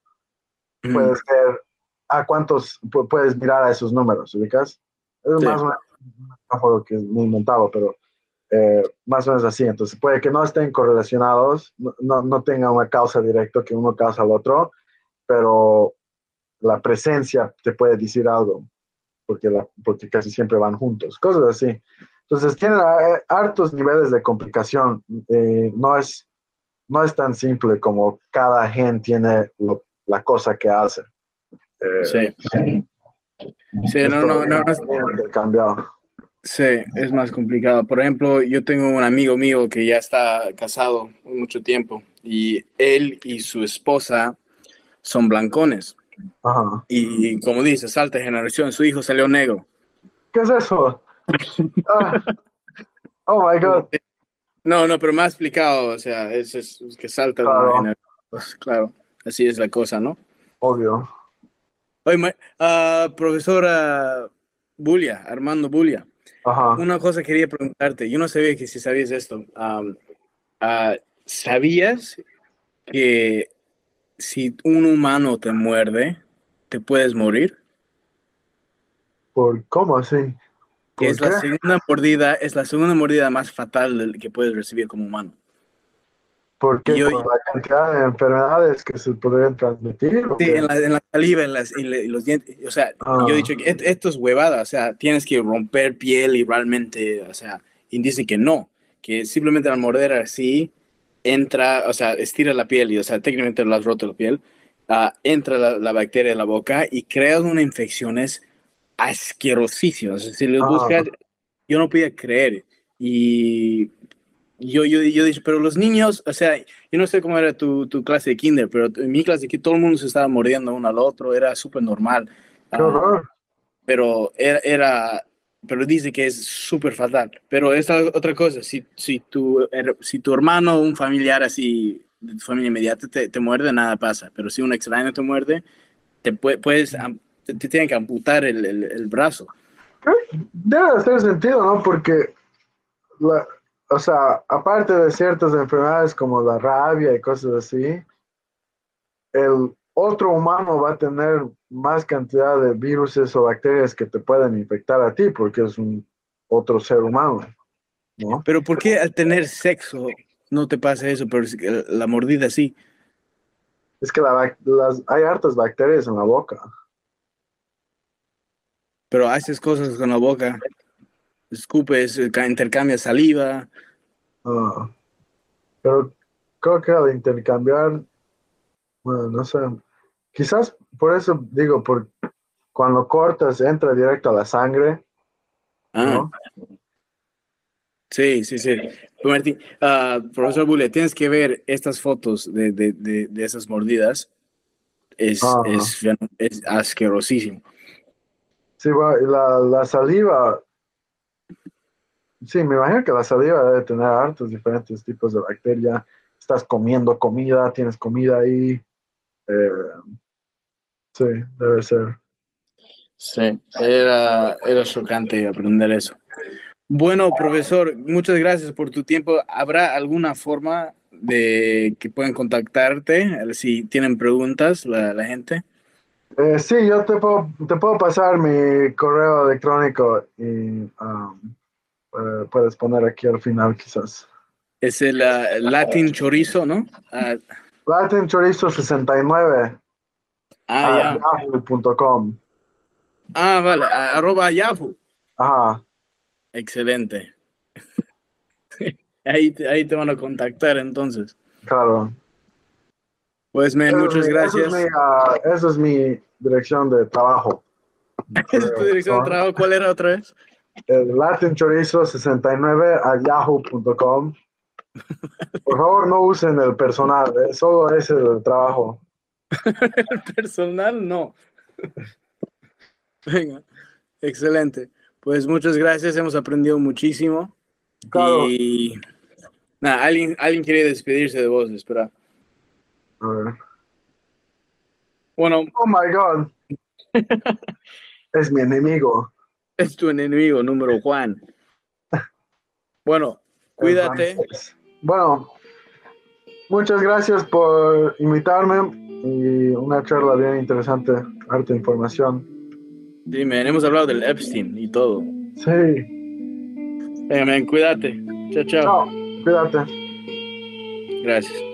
mm. puedes ver a cuántos, puedes mirar a esos números, ¿ubicas? Es sí. más o menos que muy inventado, pero eh, más o menos así. Entonces puede que no estén correlacionados, no, no, no tengan una causa directa que uno causa al otro, pero la presencia te puede decir algo, porque, la, porque casi siempre van juntos, cosas así. Entonces tienen eh, hartos niveles de complicación. Eh, no, es, no es tan simple como cada gen tiene lo, la cosa que hace. Eh, sí. Sí, no, no, no, no. Cambiado. Sí, es más complicado. Por ejemplo, yo tengo un amigo mío que ya está casado mucho tiempo y él y su esposa son blancones. Ajá. Y, y como dice, salta generación, su hijo salió negro. ¿Qué es eso? ah. Oh my God. No, no, pero me ha explicado, o sea, es, es, que salta claro. Pues, claro. así es la cosa, ¿no? Obvio. Oye, ah, profesora Bulia, Armando Bulia, Ajá. una cosa quería preguntarte. Yo no sabía que si sabías esto. Ah, ¿Sabías que si un humano te muerde, te puedes morir? ¿Por cómo así? ¿Por es la qué? segunda mordida, es la segunda mordida más fatal que puedes recibir como humano. Porque Yo- por la cantidad de enfermedades que se podrían transmitir. ¿o Sí, en la, en la saliva, en, las, en los dientes. O sea, Ah. yo he dicho que esto es huevada. O sea, tienes que romper piel y realmente, o sea, y dicen que no, que simplemente al morder así, entra, o sea, estira la piel y, o sea, técnicamente lo has roto la piel, ah, entra la, la bacteria en la boca y creas una infección es asquerosísima. O sea, si lo Ah. buscas, yo no podía creer. Y yo, yo, yo dije, pero los niños, o sea, yo no sé cómo era tu, tu clase de kinder, pero en mi clase aquí todo el mundo se estaba mordiendo uno al otro, era súper normal. Qué Ah, pero era, era- pero dice que es súper fatal. Pero esta otra cosa, si, si, tu, si tu hermano o un familiar así de tu familia inmediata te, te muerde, nada pasa. Pero si un extraño te muerde, te pue- puedes, te, te tienen que amputar el, el- el brazo. Debe hacer sentido, ¿no? Porque, la, o sea, aparte de ciertas enfermedades como la rabia y cosas así, el otro humano va a tener más cantidad de virus o bacterias que te pueden infectar a ti porque es un otro ser humano, ¿no? Pero ¿por qué al tener sexo no te pasa eso? Pero es que la mordida sí. Es que la las, hay hartas bacterias en la boca. Pero haces cosas con la boca, escupes, eh, ca- intercambias saliva. Ah, pero creo que al intercambiar, bueno, no sé, quizás por eso digo, por cuando cortas entra directo a la sangre, Ah, ¿no? Sí, sí, sí. Pues, Martín, ah, profesor Bule, tienes que ver estas fotos de, de, de, de esas mordidas. Es, Ah. es, es asquerosísimo. Sí, y la, la saliva, sí, me imagino que la saliva debe tener hartos diferentes tipos de bacteria. Estás comiendo comida, tienes comida ahí. eh, sí, debe ser. Sí, era, era chocante aprender eso. Bueno, profesor, muchas gracias por tu tiempo. ¿Habrá alguna forma de que puedan contactarte si tienen preguntas la, la gente? Eh, sí, yo te puedo, te puedo pasar mi correo electrónico y um, eh, puedes poner aquí al final quizás. Es el ah, Latin Chorizo, ¿no? Ah, Latin Chorizo 69 ah, ya. yahoo.com. Ah, vale, arroba Yahoo. Ajá, Excelente. ahí, te, ahí te van a contactar entonces. claro. Pues, men, muchas mi- gracias. Eso es, mi, ah, eso es mi dirección de trabajo. ¿Esa es tu dirección de trabajo? ¿Cuál era otra vez? El Latin Chorizo 69 a yahoo.com. Por favor, no usen el personal, eh, solo es el trabajo. El personal, no. Venga, excelente. Pues muchas gracias, hemos aprendido muchísimo. Claro. Y nada, alguien, alguien quiere despedirse de vos, espera. A ver. Bueno, Oh my God. es mi enemigo. es tu enemigo número Juan. Bueno, cuídate. Bueno, muchas gracias por invitarme y una charla bien interesante, harta información. Dime, hemos hablado del Epstein y todo. Sí, Venga, cuídate. Chao, chao. chao, cuídate. Gracias.